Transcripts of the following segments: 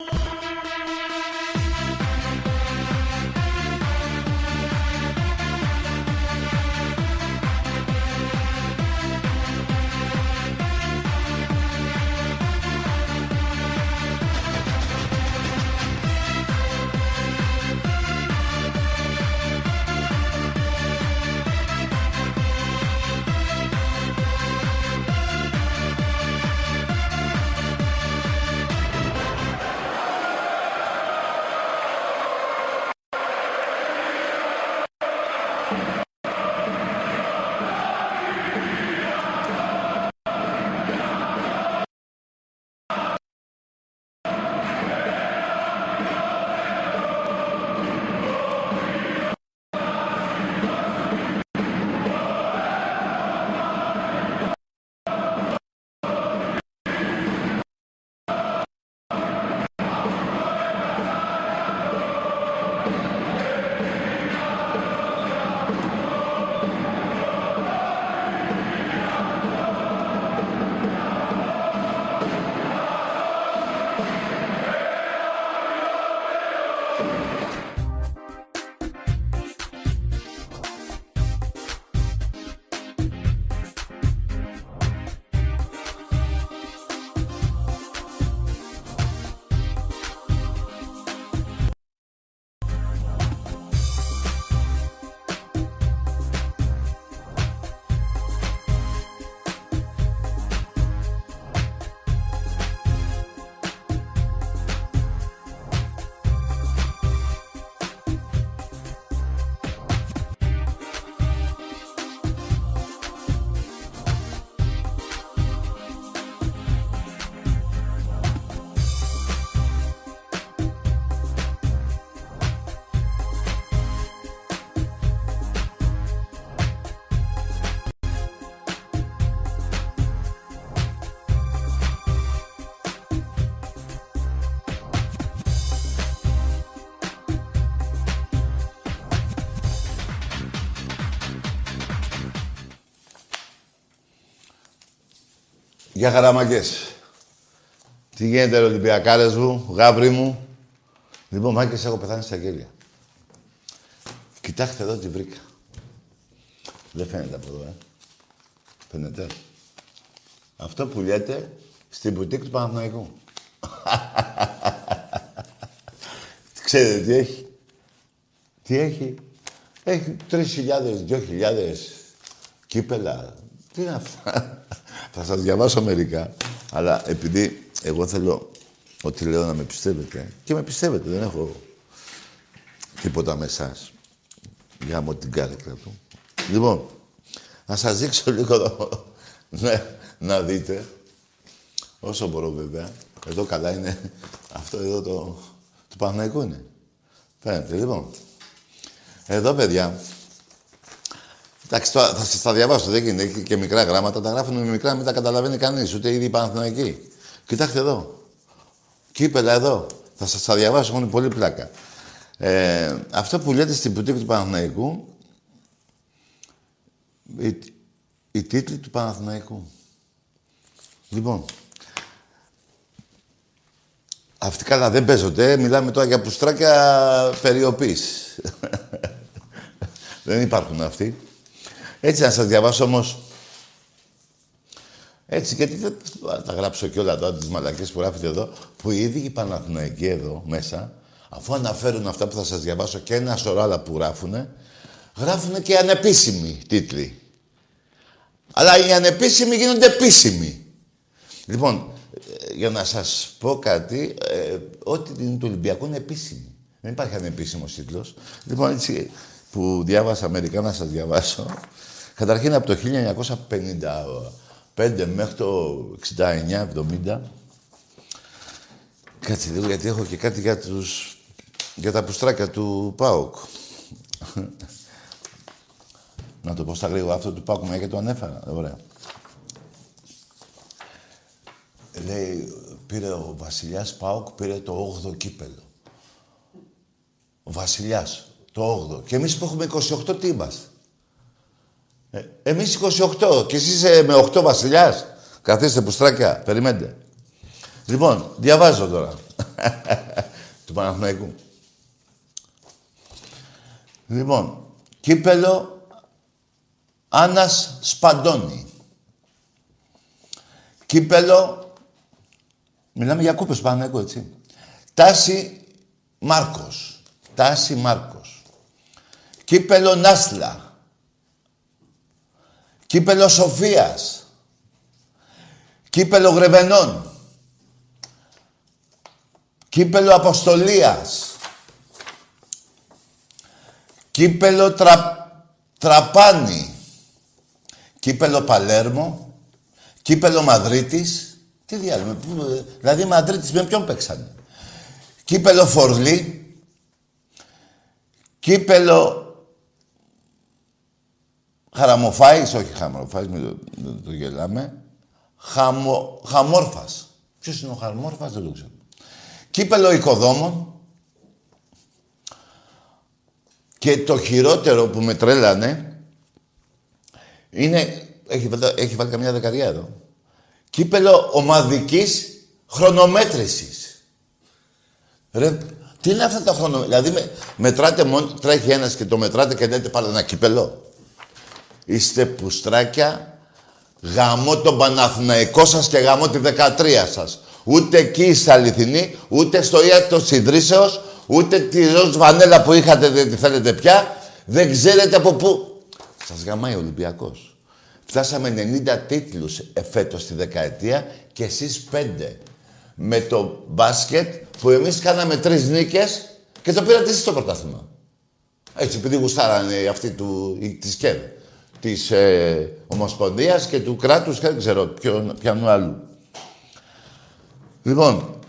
you Γεια χαραμακές. Τι γίνεται, ρε Ολυμπιακάρες μου, γάβρι μου. Λοιπόν, Μάκες, έχω πεθάνει στα γέλια. Κοιτάξτε εδώ τι βρήκα. Δεν φαίνεται από εδώ, ε. Φαίνεται. Αυτό που λέτε στην πουτίκ του Παναθηναϊκού. Ξέρετε τι έχει. Τι έχει. Έχει 3.000, 2.000 κύπελα. Τι είναι αυτά. Θα σας διαβάσω μερικά. Αλλά επειδή εγώ θέλω ότι λέω να με πιστεύετε και με πιστεύετε, δεν έχω τίποτα με εσάς. Για μου την κάρτα του. Λοιπόν, να σας δείξω λίγο εδώ, ναι, να δείτε. Όσο μπορώ βέβαια. Εδώ καλά είναι. Αυτό εδώ το, το Παναγικό είναι. Φαίνεται, λοιπόν. Εδώ, παιδιά, Εντάξει, τώρα θα σας τα διαβάσω, δεν γίνεται. Και μικρά γράμματα τα γράφουν με μικρά, μην τα καταλαβαίνει κανείς, ούτε ήδη οι Παναθηναϊκοί. Κοιτάξτε εδώ. Κύπελα εδώ. Θα σας τα διαβάσω, έχουν πολύ πλάκα. Ε, αυτό που λέτε στην πουτίκη του Παναθηναϊκού, η, η τίτλη του Παναθηναϊκού. Λοιπόν, αυτοί καλά δεν παίζονται. Μιλάμε τώρα για πουστράκια περιοπής. δεν υπάρχουν αυτοί. Έτσι να σας διαβάσω όμως. Έτσι, γιατί δεν θα γράψω και όλα τώρα τις μαλακές που γράφετε εδώ, που οι ίδιοι οι Παναθηναϊκοί εδώ μέσα, αφού αναφέρουν αυτά που θα σας διαβάσω και ένα σωρό άλλα που γράφουν, γράφουν και ανεπίσημοι τίτλοι. Αλλά οι ανεπίσημοι γίνονται επίσημοι. Λοιπόν, ε, για να σας πω κάτι, ε, ό,τι είναι του Ολυμπιακού είναι επίσημη. Δεν υπάρχει ανεπίσημος τίτλος. Λοιπόν, έτσι που διάβασα μερικά να σας διαβάσω. Καταρχήν από το 1955 μέχρι το 69-70. Κάτσε λίγο γιατί έχω και κάτι για, τους, για τα πουστράκια του ΠΑΟΚ. να το πω στα γρήγορα αυτό του ΠΑΟΚ, μια και το ανέφερα. Ωραία. Λέει, πήρε ο βασιλιάς ΠΑΟΚ, πήρε το 8ο κύπελο. Ο βασιλιάς, το 8ο. Και εμείς που έχουμε 28, τι είμαστε; Ε, εμείς 28 και εσείς ε, με 8 βασιλιάς. Καθίστε πουστράκια, περιμένετε. Λοιπόν, διαβάζω τώρα. του Παναθηναϊκού. Λοιπόν, κύπελο Άννας Σπαντώνη. Κύπελο, μιλάμε για κούπες Παναθηναϊκού, έτσι. Τάση Μάρκος. Τάση Μάρκος. Κύπελο Νάσλα. Κύπελο Σοφίας. Κύπελο Γρεβενών. Κύπελο Αποστολίας. Κύπελο τρα... Τραπάνη. Κύπελο Παλέρμο. Κύπελο Μαδρίτης. Τι διάλογο. Δηλαδή Μαδρίτης με ποιον παίξανε; Κύπελο Φορλή. Κύπελο Χαραμοφάης, όχι Χαραμοφάης, μην το, το, γελάμε. Χαμο, χαμόρφας. Ποιος είναι ο Χαμόρφας, δεν το ξέρω. Κύπελο οικοδόμων. Και το χειρότερο που με τρέλανε είναι, έχει, έχει βάλει καμιά δεκαετία εδώ, κύπελο ομαδικής χρονομέτρησης. Ρε, τι είναι αυτά τα χρονομέτρηση. Δηλαδή με, μετράτε μόνο, τρέχει ένας και το μετράτε και λέτε πάλι ένα κύπελο. Είστε πουστράκια, γαμώ τον Παναθηναϊκό σας και γαμώ τη 13 σας. Ούτε εκεί είστε αληθινοί, ούτε στο ιατρό Ιδρύσεως, ούτε τη ροζ βανέλα που είχατε δεν τη θέλετε πια. Δεν ξέρετε από πού. Σας γαμάει ο Ολυμπιακός. Φτάσαμε 90 τίτλους εφέτος τη δεκαετία και εσείς πέντε. Με το μπάσκετ που εμείς κάναμε τρεις νίκες και το πήρατε εσείς το πρωτάθλημα. Έτσι, επειδή γουστάρανε αυτοί του, της ΚΕΔ, της ε, Ομοσπονδίας και του κράτους, δεν ξέρω ποιον, άλλου. Λοιπόν,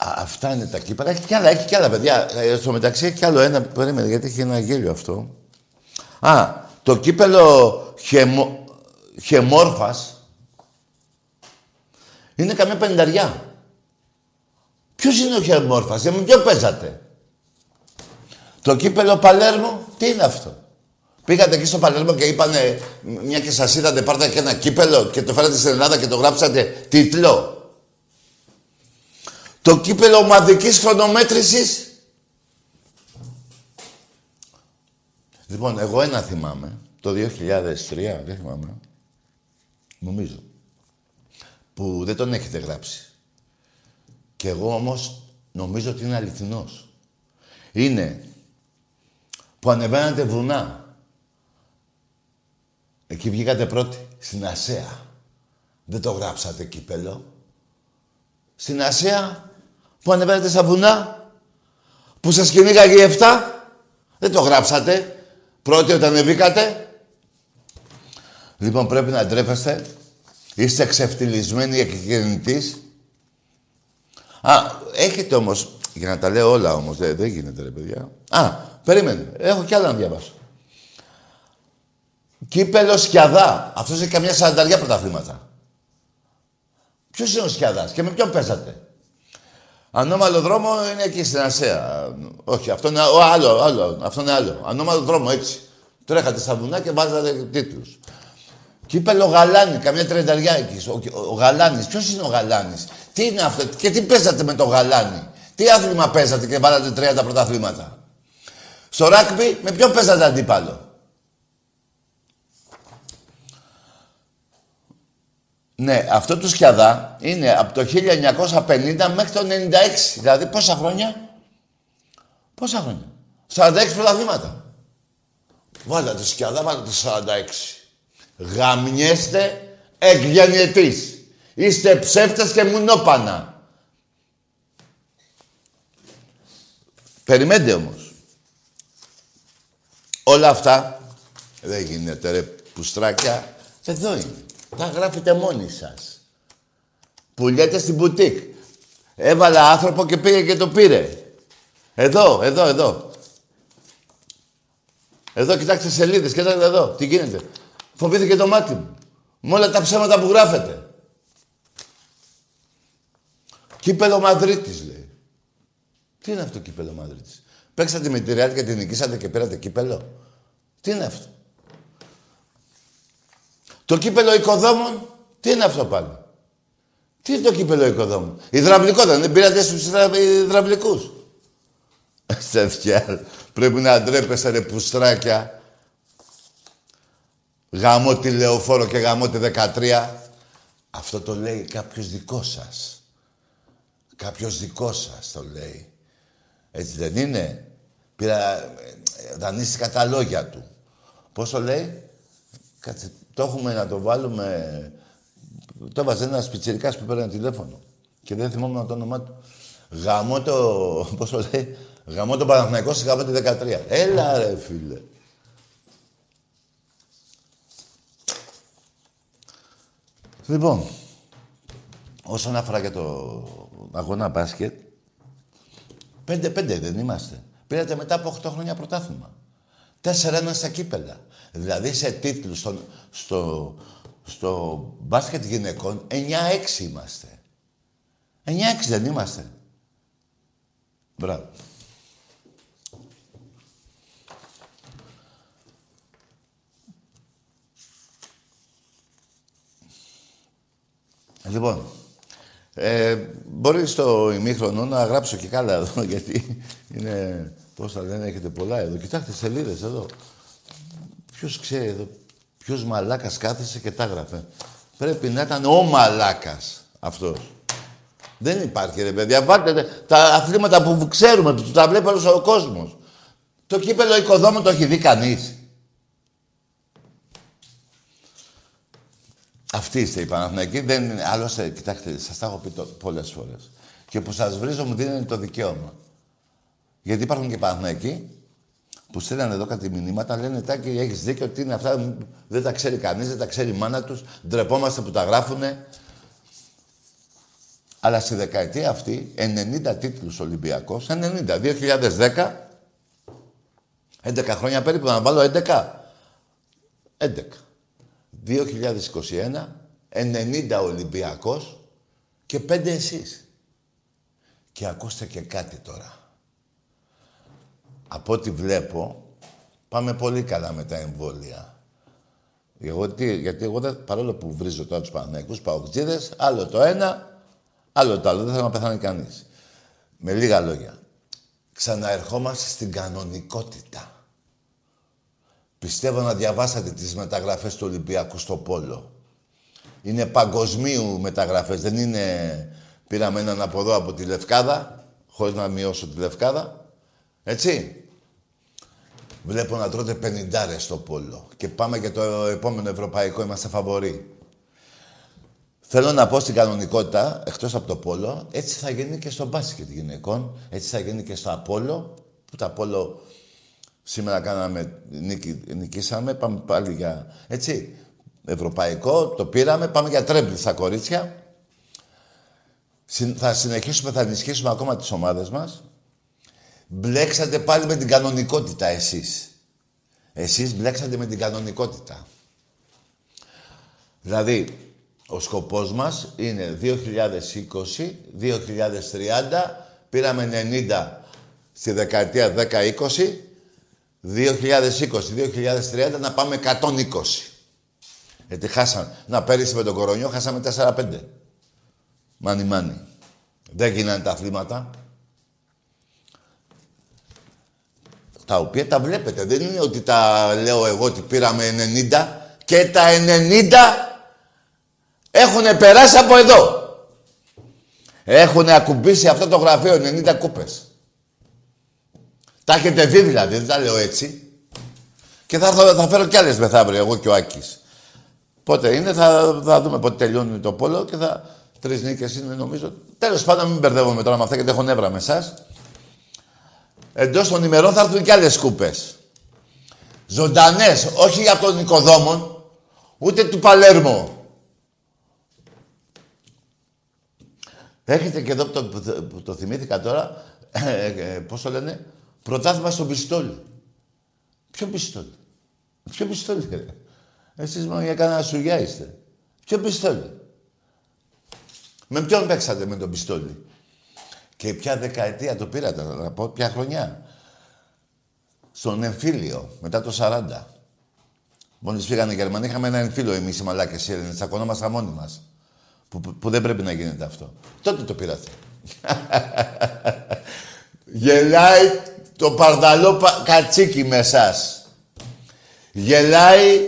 αυτά είναι τα κύπελα. Έχει κι άλλα, έχει κι άλλα, παιδιά. Ε, στο μεταξύ έχει κι άλλο ένα, περίμενε, γιατί έχει ένα γέλιο αυτό. Α, το κύπελο χεμο, χεμόρφας είναι καμιά πενταριά. Ποιος είναι ο χεμόρφας, με ποιο παίζατε; Το κύπελο Παλέρμο, τι είναι αυτό; Πήγατε εκεί στο Παλέρμο και είπανε, μια και σας είδατε, πάρτε και ένα κύπελο και το φέρατε στην Ελλάδα και το γράψατε τίτλο. Το κύπελο ομαδικής χρονομέτρησης. Λοιπόν, εγώ ένα θυμάμαι, το 2003, δεν θυμάμαι, νομίζω, που δεν τον έχετε γράψει. Και εγώ όμως νομίζω ότι είναι αληθινός. Είναι που ανεβαίνατε βουνά Εκεί βγήκατε πρώτοι, στην Ασέα. Δεν το γράψατε κύπελο. Στην Ασέα που ανεβαίνετε στα βουνά, που σας κυνήγαγε η 7, δεν το γράψατε. Πρώτοι όταν ανεβήκατε. Λοιπόν, πρέπει να ντρέπεστε. Είστε εξευτυλισμένοι εκκινητής. Α, έχετε όμως, για να τα λέω όλα όμως, δεν, δεν γίνεται ρε παιδιά. Α, περίμενε, έχω κι άλλα να διαβάσω. Κύπελος Σκιαδά. Αυτός έχει καμιά σαρανταριά πρωταθλήματα. Ποιος είναι ο Σκιαδάς και με ποιον παίζατε; Ανώμαλο δρόμο είναι εκεί στην Ασία. Όχι, αυτό είναι ο, άλλο, άλλο. Αυτό είναι άλλο. Ανώμαλο δρόμο έτσι. Τρέχατε στα βουνά και βάζατε τίτλους. Κύπελο Γαλάνη, καμιά τρενταριά εκεί. Ο, ο, ο Γαλάνης, ποιος είναι ο Γαλάνης; Τι είναι αυτό και τι παίζατε με το Γαλάνη; Τι άθλημα παίζατε και βάλατε 30 πρωταθλήματα; Στο ράκμπι με ποιον παίζατε αντίπαλο; Ναι, αυτό του Σκιαδά είναι από το 1950 μέχρι το 96. Δηλαδή πόσα χρόνια; Πόσα χρόνια; 46 πρωταθλήματα. Βάλατε Σκιαδά, βάλατε 46. Γαμιέστε εκγεννητής. Είστε ψεύτες και μουνόπανα. Περιμένετε όμως. Όλα αυτά δεν γίνεται ρε πουστράκια. Εδώ είναι. Τα γράφετε μόνοι σας. Πουλιέται στην μπουτίκ. Έβαλα άνθρωπο και πήγε και το πήρε. Εδώ, εδώ, εδώ. Εδώ, κοιτάξτε σελίδες, κοιτάξτε εδώ. Τι γίνεται. Φοβήθηκε το μάτι μου. Με όλα τα ψέματα που γράφετε. Κύπελο Μαδρίτης, λέει. Τι είναι αυτό κύπελο Μαδρίτης; Παίξατε με τη Ρεάλ και την νικήσατε και πήρατε κύπελο; Τι είναι αυτό; Το κύπελο οικοδόμων, τι είναι αυτό πάλι; Τι είναι το κύπελο οικοδόμου. Υδραυλικό δεν είναι. Πήρατε στους υδραυλικούς. Σε Πρέπει να ντρέπεσαι ρε πουστράκια. Γαμώ τη λεωφόρο και γαμώ τη 13. Αυτό το λέει κάποιος δικός σας. Κάποιος δικός σας το λέει. Έτσι δεν είναι; Πήρα, ε, δανείστηκα τα λόγια του. Πώς το λέει; Κάτσε, το έχουμε να το βάλουμε... Το έβαζε ένας πιτσιρικάς που πήρε τηλέφωνο. Και δεν θυμόμουν το όνομά του. Γαμώ το... Πώς το λέει. Γαμώ το Παναθηναϊκό σε γαμώ τη 13. Έλα ρε φίλε. Λοιπόν, όσον αφορά για το αγώνα μπάσκετ, 5-5 δεν είμαστε. Πήρατε μετά από 8 χρόνια πρωτάθλημα. 4-1 στα κύπελα. Δηλαδή σε τίτλους στο, στο, στο μπάσκετ γυναικών 9-6 είμαστε. 9-6 δεν είμαστε. Μπράβο. Λοιπόν, ε, μπορεί στο ημίχρονο να γράψω και καλά εδώ, γιατί είναι, πώς θα λένε, έχετε πολλά εδώ. Κοιτάξτε σελίδες εδώ. Ποιος ξέρει εδώ, ποιος μαλάκας κάθεσε και τα έγραφε. Πρέπει να ήταν ο μαλάκας αυτός. Δεν υπάρχει ρε παιδιά. Βάλτε τα αθλήματα που ξέρουμε, που τα βλέπει όλος ο κόσμος. Το κύπελο οικοδόμου το έχει δει κανείς. Αυτή είστε οι Παναθηναϊκοί. Δεν είναι. Άλλωστε, κοιτάξτε, σας τα έχω πει πολλές φορές. Και που σας βρίζω μου δίνει το δικαίωμα. Γιατί υπάρχουν και Παναθηναϊκοί που στέλνανε εδώ κάτι μηνύματα, λένε Τάκη, έχεις δίκιο ότι είναι αυτά, δεν τα ξέρει κανείς, δεν τα ξέρει η μάνα τους. Ντρεπόμαστε που τα γράφουνε. Αλλά στη δεκαετία αυτή, 90 τίτλους Ολυμπιακός, 90, 2010, 11 χρόνια περίπου, να βάλω 11. 11. 2021, 90 Ολυμπιακός και 5 εσείς. Και ακούστε και κάτι τώρα. Από ό,τι βλέπω, πάμε πολύ καλά με τα εμβόλια. Εγώ, τι, γιατί εγώ δεν, παρόλο που βρίζω τώρα τους Παναγικούς Παοκτζίδες, άλλο το ένα, άλλο το άλλο. Δεν θέλω να πεθάνει κανείς. Με λίγα λόγια. Ξαναερχόμαστε στην κανονικότητα. Πιστεύω να διαβάσατε τις μεταγραφές του Ολυμπιακού στο Πόλο. Είναι παγκοσμίου μεταγραφές. Δεν είναι... Πήραμε έναν από εδώ από τη Λευκάδα, χωρίς να μειώσω τη Λευκάδα. Έτσι. Βλέπω να τρώτε πενιντάρες στο Πόλο. Και πάμε και το επόμενο ευρωπαϊκό, είμαστε φαβοροί. Θέλω να πω στην κανονικότητα, εκτός από το Πόλο, έτσι θα γίνει και στο μπάσκετ γυναικών, έτσι θα γίνει και στο Απόλο, που το Απόλο Σήμερα κάναμε, νίκη, νικήσαμε, πάμε πάλι για, έτσι, ευρωπαϊκό, το πήραμε, πάμε για τρέμπλ στα κορίτσια. Θα συνεχίσουμε, θα ενισχύσουμε ακόμα τις ομάδες μας. Μπλέξατε πάλι με την κανονικότητα εσείς. Εσείς μπλέξατε με την κανονικότητα. Δηλαδή, ο σκοπός μας είναι 2020, 2030, πήραμε 90 στη δεκαετία 10-20, 2020-2030 να πάμε 120. Γιατί χάσαμε. Να πέρυσι με τον κορονιό χάσαμε 4-5. Μάνι μάνι. Δεν γίνανε τα αθλήματα. Τα οποία τα βλέπετε. Δεν είναι ότι τα λέω εγώ ότι πήραμε 90 και τα 90 έχουν περάσει από εδώ. Έχουν ακουμπήσει αυτό το γραφείο 90 κούπες. Τα έχετε δει δηλαδή, δεν τα λέω έτσι. Και θα, θα, θα φέρω κι άλλες μεθαύριο, εγώ και ο Άκης. Πότε είναι, θα, θα δούμε πότε τελειώνει το πόλο και θα. Τρεις νίκες είναι νομίζω. Τέλος πάντων, μην μπερδεύομαι τώρα με αυτά γιατί έχω νεύρα με εσάς. Εντός των ημερών θα έρθουν κι άλλες κούπε. Ζωντανές, όχι για τον οικοδόμων, ούτε του Παλέρμο. Έχετε και εδώ που το, που το θυμήθηκα τώρα, ε, ε, πώς το λένε, Πρωτάθλημα στο πιστόλι. Ποιο πιστόλι. Ποιο πιστόλι, ρε; Εσείς μόνο για κανένα σουγιά είστε. Ποιο πιστόλι. Με ποιον παίξατε με τον πιστόλι. Και ποια δεκαετία το πήρατε, να πω, ποια χρονιά. Στον εμφύλιο, μετά το 40. Μόλις φύγανε οι Γερμανοί, είχαμε ένα εμφύλιο εμείς οι μαλάκες οι Έλληνες, τσακωνόμασταν μόνοι μας. Που, που, δεν πρέπει να γίνεται αυτό. Τότε το πήρατε. Γελάει το παρδαλό κατσίκι με εσάς. Γελάει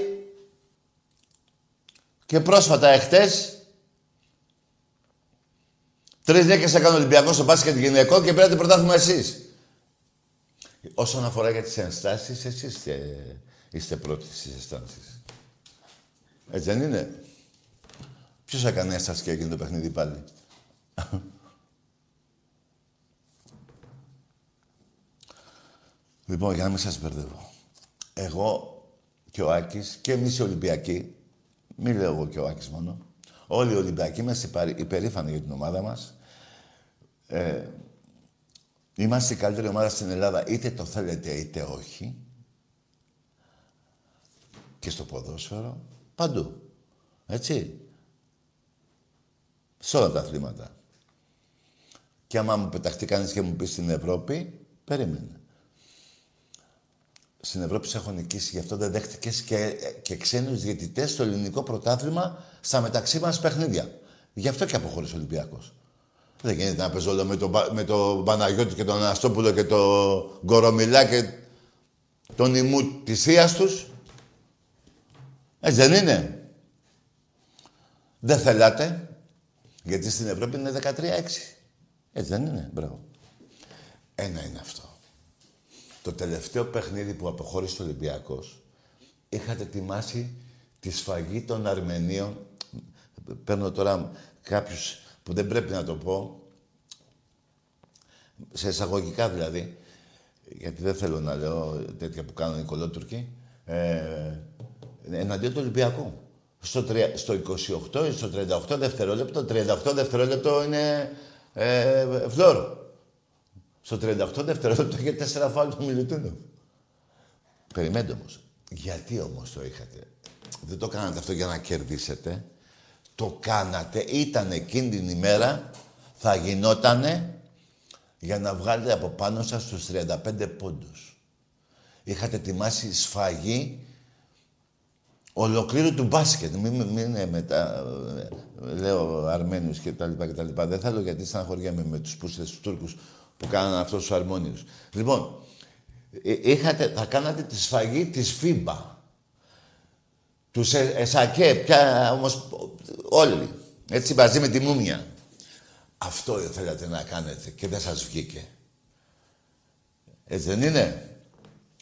και πρόσφατα εχθές τρεις νίκες έκανε ο Ολυμπιακός στο μπάσκετ γυναικών και πήρατε πρωτάθλημα εσείς. Όσον αφορά για τις ενστάσεις, εσείς είστε, είστε πρώτοι στις ενστάσεις. Έτσι δεν είναι; Ποιος έκανε ένσταση και έγινε το παιχνίδι πάλι; λοιπόν, για να μην σας μπερδεύω. Εγώ και ο Άκης και εμείς οι Ολυμπιακοί, μην λέω εγώ και ο Άκης μόνο, όλοι οι Ολυμπιακοί είμαστε υπερήφανοι για την ομάδα μας. Ε, είμαστε η καλύτερη ομάδα στην Ελλάδα, είτε το θέλετε είτε όχι. Και στο ποδόσφαιρο, παντού. Έτσι. Σε όλα τα αθλήματα. Και άμα μου πεταχτεί κανείς και μου πει στην Ευρώπη, περίμενε. Στην Ευρώπη σε έχω νικήσει, γι' αυτό δεν δέχτηκες και, και ξένους διαιτητές στο ελληνικό πρωτάθλημα στα μεταξύ μας παιχνίδια. Γι' αυτό και αποχώρησε ο Ολυμπιακός. Δεν γίνεται να παίζω όλο με τον με το Παναγιώτη και τον Αναστόπουλο και τον Γκορομιλά και τον ημού της θείας τους. Έτσι δεν είναι. Δεν θέλατε. Γιατί στην Ευρώπη είναι 13-6. Έτσι δεν είναι. Μπράβο. Ένα είναι αυτό. Το τελευταίο παιχνίδι που αποχώρησε ο Ολυμπιακός, είχατε ετοιμάσει τη σφαγή των Αρμενίων. Παίρνω τώρα κάποιους που δεν πρέπει να το πω, σε εισαγωγικά δηλαδή, γιατί δεν θέλω να λέω τέτοια που κάνουν οι κολότουρκοι, ε, εναντίον του Ολυμπιακού. Στο, στο 28 στο 38 δευτερόλεπτο, 38 δευτερόλεπτο είναι ε, φλόρο. Στο 38 δευτερόλεπτο είχε τέσσερα φάουλ του Μιλουτίνου. Περιμένετε όμως. Γιατί όμως το είχατε; Δεν το κάνατε αυτό για να κερδίσετε. Το κάνατε, ήταν εκείνη την ημέρα, θα γινότανε για να βγάλετε από πάνω σας τους 35 πόντους. Είχατε ετοιμάσει σφαγή ολοκλήρου του μπάσκετ. Μην, μην, μην μετά, λέω Αρμένιους και τα λοιπά και τα λοιπά. Δεν θέλω γιατί στεναχωριέμαι με τους πούστες τους Τούρκους που κάνανε αυτούς τους αρμόνιους. Λοιπόν, ε, είχατε, θα κάνατε τη σφαγή της ΦΥΜΠΑ. Τους ΕΣΑΚΕ, πια όμως όλοι. Έτσι μαζί με τη Μούμια. Αυτό θέλατε να κάνετε και δεν σας βγήκε. Έτσι δεν είναι;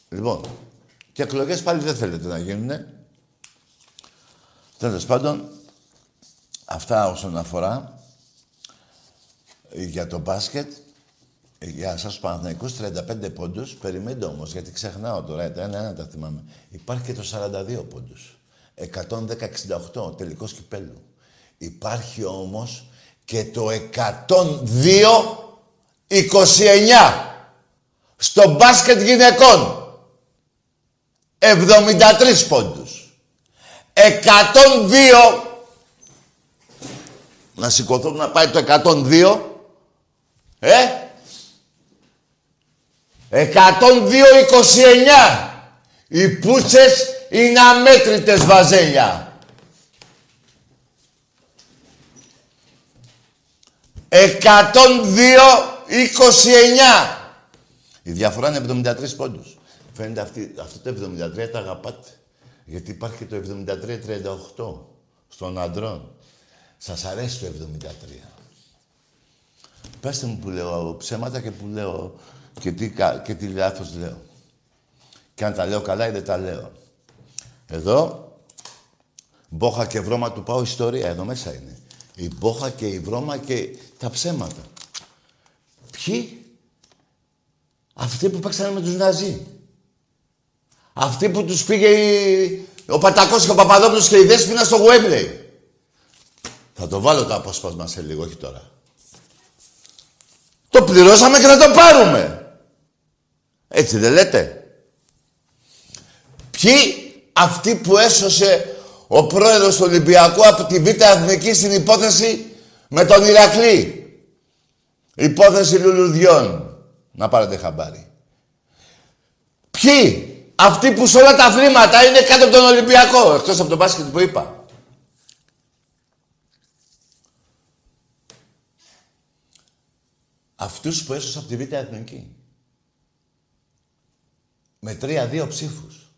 Λοιπόν, και εκλογές πάλι δεν θέλετε να γίνουνε. Τέλος πάντων, αυτά όσον αφορά για το μπάσκετ. Για σας τους Παναθηναϊκούς 35 πόντους. Περιμένετε όμως, γιατί ξεχνάω τώρα, ένα-ένα τα θυμάμαι. Υπάρχει και το 42 πόντους. 110-68, τελικός κυπέλου. Υπάρχει όμως και το 102-29 στο μπάσκετ γυναικών. 73 πόντους. 102 να σηκωθώ να πάει το 102 ε; 102-29 οι πούτσες είναι αμέτρητες βαζέλια 102-29 η διαφορά είναι 73 πόντους. Φαίνεται αυτή, αυτό το 73 τα αγαπάτε. Γιατί υπάρχει το 73-38 στον αντρών. Σας αρέσει το 73. Πέστε μου που λέω ψέματα και που λέω και τι, και τι λάθος λέω. Και αν τα λέω καλά ή δεν τα λέω. Εδώ, μπόχα και βρώμα του πάω ιστορία. Εδώ μέσα είναι. Η μπόχα και η βρώμα και τα ψέματα. Ποιοι; Αυτοί που παίξανε με τους Ναζί. Αυτοί που τους πήγε ο Πατακός και ο Παπαδόπουλος και η Δέσποινα στο Γουέμπλεϊ. Θα το βάλω το απόσπασμα σε λίγο, όχι τώρα. Το πληρώσαμε και θα το πάρουμε. Έτσι δεν λέτε. Ποιοι αυτή που έσωσε ο πρόεδρος του Ολυμπιακού από τη Β' Αθηνική στην υπόθεση με τον Ηρακλή. Υπόθεση λουλουδιών. Να πάρετε χαμπάρι. Ποιοι; Αυτοί που σε όλα τα αθλήματα είναι κάτω από τον Ολυμπιακό. Εκτός από το μπάσκετ που είπα. Αυτούς που έσωσε από τη Β' Εθνική. Με τρία-δύο ψήφους.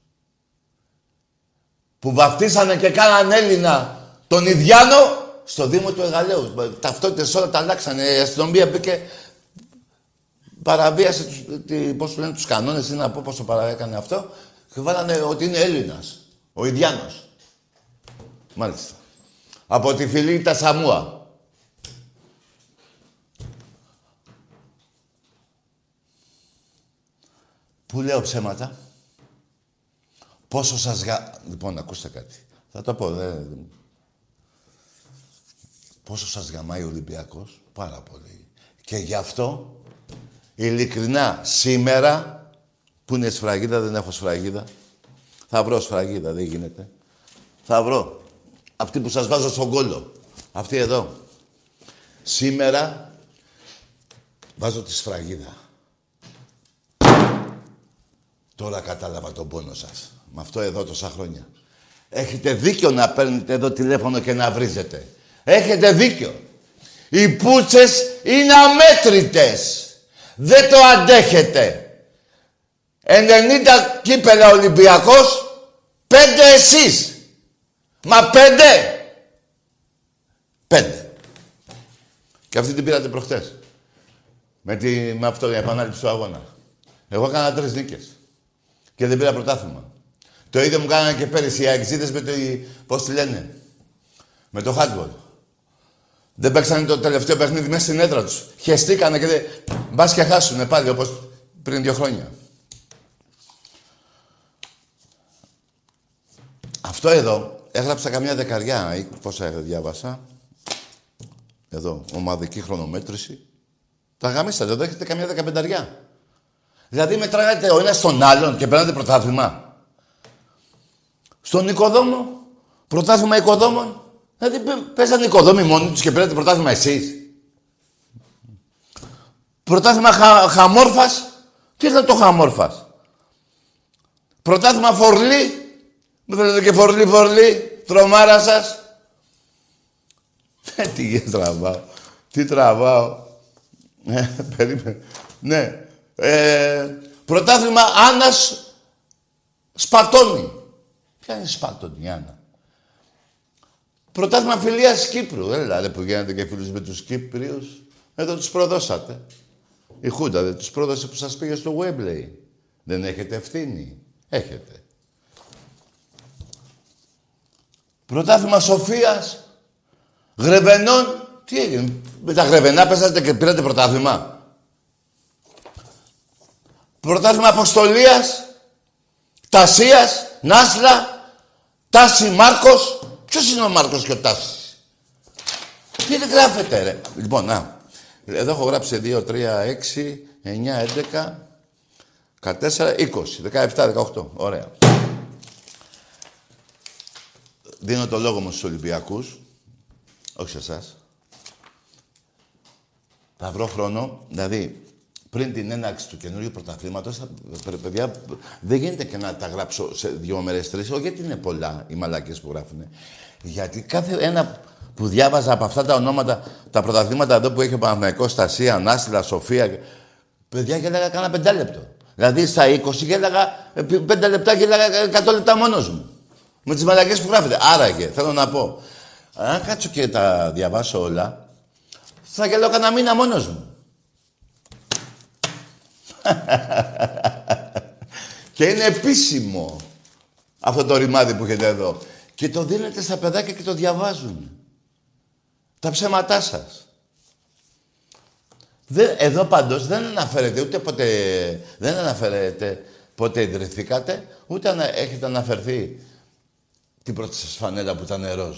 Που βαφτίσανε και κάναν Έλληνα τον Ιδιάνο στο Δήμο του Εγαλαίου. Ταυτότητες όλα τα αλλάξανε. Η αστυνομία μπήκε παραβίασε τους, τι, πώς λένε, τους κανόνες, ή να πω πώς το παραέκανε αυτό, και βάλανε ότι είναι Έλληνας, ο Ιδιάνος. Μάλιστα. Από τη φυλή τα Σαμούα. Πού λέω ψέματα; Πόσο σας γα... Λοιπόν, ακούστε κάτι. Θα το πω, δε... Πόσο σας γαμάει ο Ολυμπιακός; Πάρα πολύ. Και γι' αυτό, ειλικρινά, σήμερα, που είναι σφραγίδα, δεν έχω σφραγίδα. Θα βρω σφραγίδα, δεν γίνεται. Θα βρω. Αυτή που σας βάζω στον κόλλο. Αυτή εδώ. Σήμερα, βάζω τη σφραγίδα. Τώρα κατάλαβα τον πόνο σας. Με αυτό εδώ τόσα χρόνια. Έχετε δίκιο να παίρνετε εδώ τηλέφωνο και να βρίζετε. Έχετε δίκιο. Οι πούτσες είναι αμέτρητες. Δεν το αντέχετε. 90 κύπελα Ολυμπιακός, πέντε εσείς. Μα πέντε. Πέντε. Και αυτή την πήρατε προχτές. Με, τη, με αυτό η επανάληψη του αγώνα. Εγώ έκανα τρεις νίκες. Και δεν πήρα πρωτάθλημα. Το ίδιο μου κάνανε και πέρυσι οι αεξίδες με το... Πώς τη λένε; Με το handball. Δεν παίξανε το τελευταίο παιχνίδι μέσα στην έδρα τους. Χεστήκανε και δεν... Μπας και χάσουνε πάλι όπως πριν δύο χρόνια. Αυτό εδώ έγραψα καμιά δεκαριά ή πόσα διάβασα. Εδώ, ομαδική χρονομέτρηση. Τα γαμίσατε, εδώ έχετε καμιά δεκαπενταριά. Δηλαδή μετράγατε ο ένας στον άλλον και παίρνατε πρωτάθλημα. Στον οικοδόμο, πρωτάθλημα οικοδόμων. Δηλαδή παίζανε οικοδόμοι μόνοι τους και παίρνατε πρωτάθλημα εσείς. Πρωτάθλημα χα, χαμόρφας. Τι ήταν το χαμόρφας; Πρωτάθλημα φορλή. Μου θέλετε και φορλή φορλή. Τρομάρα σας. Ε, τι τραβάω. Τι τραβάω. Ε, περίμενε. Ναι. Ε, πρωτάθλημα Άννας Σπατώνη. Ποια είναι Σπατώνη, Άννα. Πρωτάθλημα φιλίας Κύπρου. Έλα, ρε, που γίνατε και φίλους με τους Κύπριους. Εδώ τους προδώσατε. Η Χούντα δεν τους πρόδωσε που σας πήγε στο Webley. Δεν έχετε ευθύνη. Έχετε. Πρωτάθλημα Σοφίας. Γρεβενών. Τι έγινε. Με τα Γρεβενά πέσατε και πήρατε πρωτάθλημα; Πρωτάθλημα Αποστολίας, Τασίας, Νάσλα, Τάση Μάρκος. Ποιος είναι ο Μάρκος και ο Τάσης; Τι δεν γράφετε ρε; Λοιπόν, να. Εδώ έχω γράψει 2, 3, 6, 9, 11, 14, 20, 17, 18. Ωραία. Δίνω το λόγο μου στους Ολυμπιακούς. Όχι σε εσάς. Θα βρω χρόνο, δηλαδή πριν την έναρξη του καινούριου πρωταθλήματος, παιδιά, δεν γίνεται και να τα γράψω σε δύο μέρες, τρεις. Όχι γιατί είναι πολλά οι μαλάκες που γράφουν. Γιατί κάθε ένα που διάβαζα από αυτά τα ονόματα, τα πρωταθλήματα εδώ που έχει ο Παναγενικό, Στασία, Νάστιλα, Σοφία. Παιδιά γέλαγα κάνα πεντάλεπτο. Δηλαδή στα 20 γέλαγα πέντε λεπτά γέλαγα 100 λεπτά μόνος μου. Με τις μαλακέ που γράφετε. Άραγε, θέλω να πω. Αν κάτσω και τα διαβάσω όλα, θα γελάω κανένα μήνα μόνος μου. και είναι επίσημο αυτό το ρημάδι που έχετε εδώ. Και το δίνετε στα παιδάκια και το διαβάζουν. Τα ψέματά σας. Δεν, εδώ πάντως δεν αναφέρεται ούτε ποτέ, δεν αναφέρεται πότε ιδρυθήκατε, ούτε ανα, έχετε αναφερθεί την πρώτη σας φανέλα που ήταν ροζ.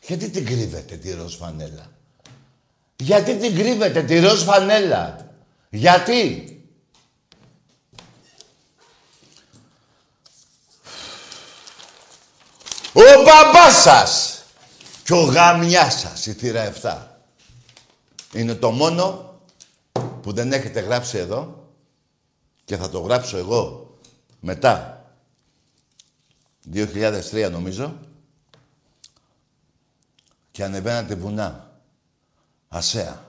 Γιατί την κρύβετε τη ροζ φανέλα; Γιατί την κρύβετε τη ροζ φανέλα; Γιατί; Ο μπαμπάς σας και ο γαμιάς σας, η θύρα 7. Είναι το μόνο που δεν έχετε γράψει εδώ και θα το γράψω εγώ μετά. 2003 νομίζω. Και ανεβαίνατε βουνά. Ασέα.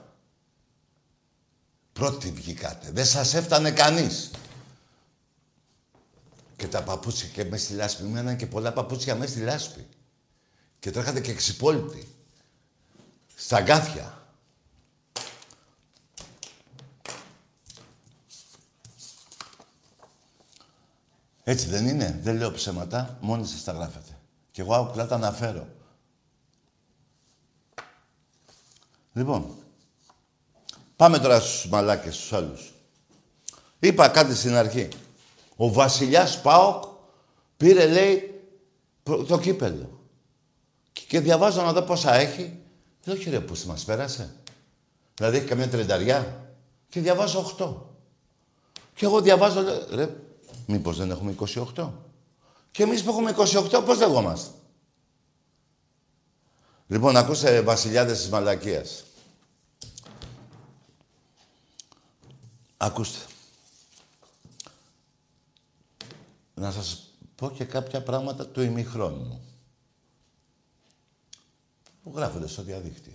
Πρώτοι βγήκατε. Δεν σας έφτανε κανείς. Και τα παπούτσια και μέσα στη λάσπη. Μέναν και πολλά παπούτσια μέσα στη λάσπη. Και τρέχατε και ξυπόλυτοι. Στα γκάθια. Έτσι δεν είναι; Δεν λέω ψέματα. Μόνοι σας τα γράφετε. Και εγώ απλά τα αναφέρω. Λοιπόν, πάμε τώρα στους μαλάκες, στους άλλους. Είπα κάτι στην αρχή. Ο βασιλιάς Πάοκ πήρε, λέει, το κύπελο. Και διαβάζω να δω πόσα έχει. Λέω, κύριε, πού μας πέρασε; Δηλαδή έχει καμιά τρινταριά. Και διαβάζω 8. Και εγώ διαβάζω, λέω, ρε, μήπως δεν έχουμε 28. Και εμείς που έχουμε 28, πώς λεγόμαστε. Λοιπόν, ακούστε βασιλιάδες της μαλακίας. Ακούστε. Να σας πω και κάποια πράγματα του ημιχρόνου. Που γράφονται στο διαδίκτυο.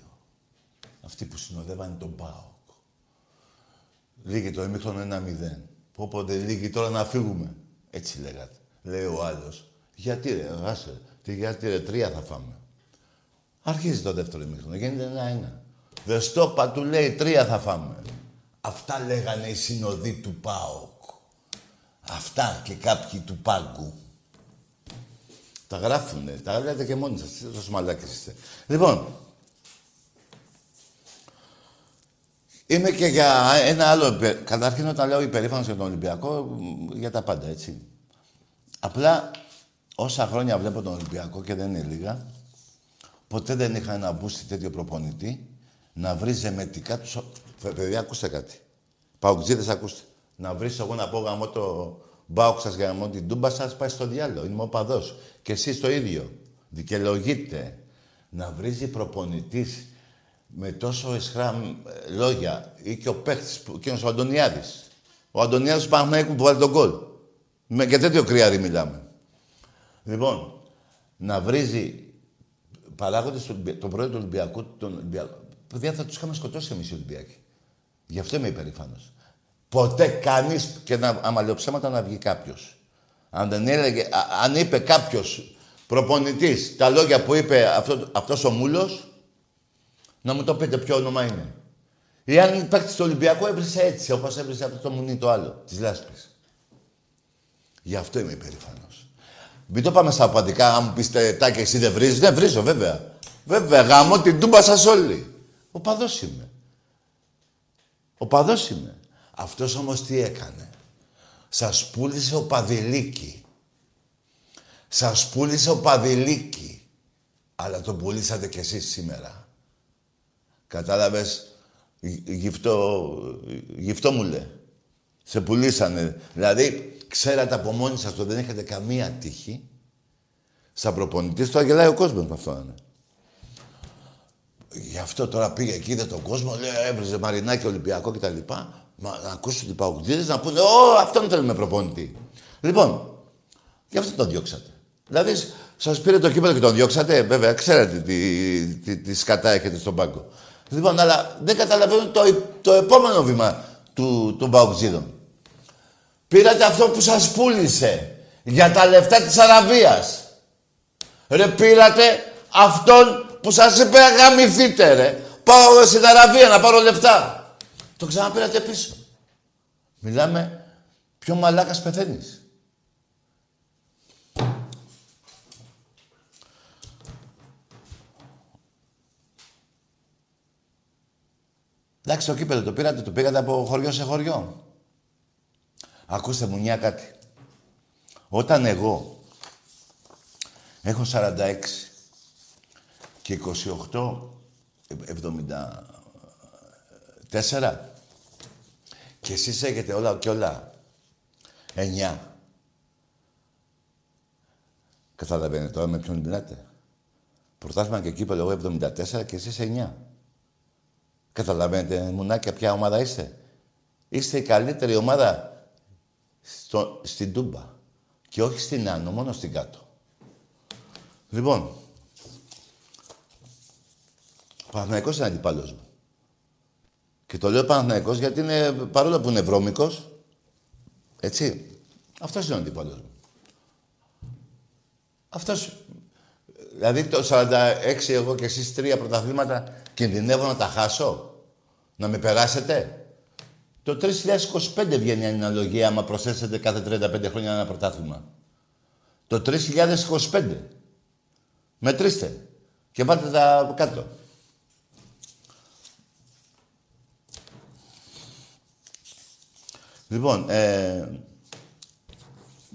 Αυτοί που συνοδεύανε τον ΠΑΟΚ. Λίγη το ημίχρονο ένα μηδέν. Που όποτε λίγη τώρα να φύγουμε. Έτσι λέγατε. Λέει ο άλλος. Γιατί ρε, άσε. Τι γιατί ρε, τρία θα φάμε. Αρχίζει το δεύτερο ημίχρονο. Γίνεται ένα-ένα. Δεστόπα του λέει τρία θα φάμε. Αυτά λέγανε οι συνοδοί του ΠΑΟΚ. Αυτά και κάποιοι του πάγκου. Τα γράφουνε. Τα γράφετε και μόνοι σας. Τόσο μαλάκες είστε. Λοιπόν, είμαι και για ένα άλλο... Καταρχήν όταν λέω υπερήφανος για τον Ολυμπιακό, για τα πάντα, έτσι. Απλά, όσα χρόνια βλέπω τον Ολυμπιακό και δεν είναι λίγα, ποτέ δεν είχα ένα μπούστι τέτοιο προπονητή να βρει ζεμετικά τους... Παιδιά, ακούστε κάτι. Παουτζίδες, ακούστε. Να βρεις εγώ να πω γαμώ το μπάουκ σας γαμώ την τούμπα σας, πάει στο διάλογο. Είμαι ο παδός. Και εσείς το ίδιο. Δικαιολογείτε να βρίζει προπονητής με τόσο εσχρά ε, λόγια ή και ο παίχτης, εκείνος ο Αντωνιάδης. Ο Αντωνιάδης του Παναγνέκου που βάλει τον κόλ. Με, και τέτοιο κρυάρι μιλάμε. Λοιπόν, να βρίζει παράγοντες τον πρόεδρο του Ολυμπιακού, τον Ολυμπιακό. Παιδιά θα τους είχαμε σκοτώσει εμείς οι Ολυμπιακοί. Γι' αυτό είμαι υπερήφανο. Ποτέ κανείς και να, άμα λέω ψέματα να βγει κάποιος. Αν δεν έλεγε, αν είπε κάποιος προπονητής τα λόγια που είπε αυτό, αυτός ο μούλος, να μου το πείτε ποιο όνομα είναι. Ή αν υπάρχει στο Ολυμπιακό έβρισε έτσι, όπως έβρισε αυτό το μουνί το άλλο, της λάσπης. Γι' αυτό είμαι υπερήφανο. Μην το πάμε στα απαντικά, αν μου πείτε τα και εσύ δεν βρίζεις. Δεν βρίζω, βέβαια. Βέβαια, γαμώ την τούμπα σας όλοι. Ο παδός είμαι. Ο παδός είμαι. Αυτός όμως τι έκανε; Σας πούλησε ο Παδηλίκη. Σας πούλησε ο Παδηλίκη. Αλλά τον πουλήσατε κι εσείς σήμερα. Κατάλαβες, γυφτό, γυφτό μου λέει. Σε πουλήσανε. Δηλαδή, ξέρατε από μόνοι σας ότι δεν έχετε καμία τύχη. Σαν προπονητής, το αγελάει ο κόσμος με αυτό. Είναι. Γι' αυτό τώρα πήγε εκεί, είδε τον κόσμο, λέει, έβριζε Μαρινάκι Ολυμπιακό κτλ. Μα να ακούσουν οι παγκοτζίδες να πούνε, Ω, αυτόν θέλουμε προπονητή. Λοιπόν, γι' αυτό τον διώξατε. Δηλαδή, σας πήρε το κύπελο και τον διώξατε. Βέβαια, ξέρετε τι, τι, τι σκατά έχετε στον πάγκο. Λοιπόν, αλλά δεν καταλαβαίνω το, το επόμενο βήμα του, των παγκοτζίδων. Πήρατε αυτό που σας πούλησε για τα λεφτά της Αραβίας. Ρε, πήρατε αυτόν που σας είπε αγαμηθείτε ρε. Πάω στην Αραβία να πάρω λεφτά. Το ξαναπήρατε πίσω. Μιλάμε πιο μαλάκας πεθαίνεις. Εντάξει, το κύπελο το πήρατε, το πήγατε από χωριό σε χωριό. Ακούστε μου μια κάτι. Όταν εγώ έχω 46 και 28, 74 και εσείς έχετε όλα και όλα εννιά. Καταλαβαίνετε τώρα με ποιον μιλάτε. Πρωτάθλημα και κύπελο εγώ 74 και εσείς 9. Καταλαβαίνετε, μουνάκια, ποια ομάδα είστε. Είστε η καλύτερη ομάδα στο, στην Τούμπα. Και όχι στην Άνω, μόνο στην Κάτω. Λοιπόν, ο Παναθηναϊκός είναι αντιπάλος μου. Και το λέω Παναθηναϊκός γιατί είναι, παρόλο που είναι βρώμικος, έτσι, αυτός είναι ο αντίπαλος μου. Αυτός, δηλαδή το 46 εγώ και εσείς τρία πρωταθλήματα κινδυνεύω να τα χάσω, να με περάσετε. Το 3025 βγαίνει η αναλογία άμα προσθέσετε κάθε 35 χρόνια ένα πρωτάθλημα. Το 3025. Μετρήστε. Και βάλτε τα κάτω. Λοιπόν, ε,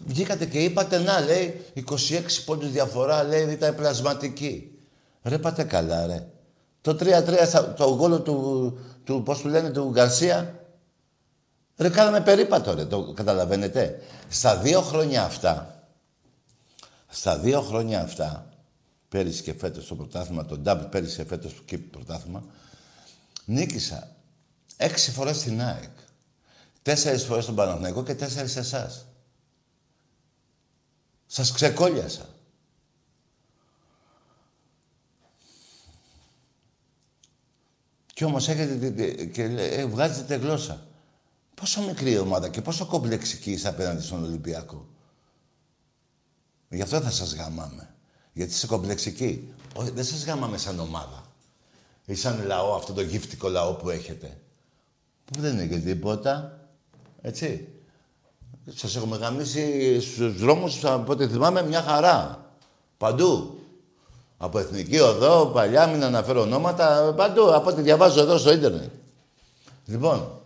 βγήκατε και είπατε, να, λέει, 26 πόντους διαφορά, λέει, ήταν πλασματική. Ρε, πάτε καλά, ρε. Το 3-3, το γκολ του, του, πώς του λένε, του Γκαρσία, ρε, κάναμε περίπατο, ρε, το καταλαβαίνετε. Στα δύο χρόνια αυτά, στα δύο χρόνια αυτά, πέρυσι και φέτος το πρωτάθλημα, το double πέρυσι και φέτος το πρωτάθλημα, νίκησα έξι φορές στην ΑΕΚ. Τέσσερις φορές στον Παναθηναϊκό και τέσσερις σε εσάς. Σας ξεκόλιασα. Κι όμως έχετε και ε, βγάζετε γλώσσα. Πόσο μικρή ομάδα και πόσο κομπλεξική είσαι απέναντι στον Ολυμπιακό. Γι' αυτό θα σας γαμάμε. Γιατί είσαι κομπλεξική. δεν σας γαμάμε σαν ομάδα. Ή σαν λαό, αυτό το γύφτικο λαό που έχετε. Που δεν είναι και τίποτα. Έτσι. Σας έχουμε γαμίσει στους δρόμους, από ό,τι θυμάμαι, μια χαρά. Παντού. Από Εθνική Οδό, παλιά, μην αναφέρω ονόματα, παντού. Από ό,τι διαβάζω εδώ στο ίντερνετ. Λοιπόν,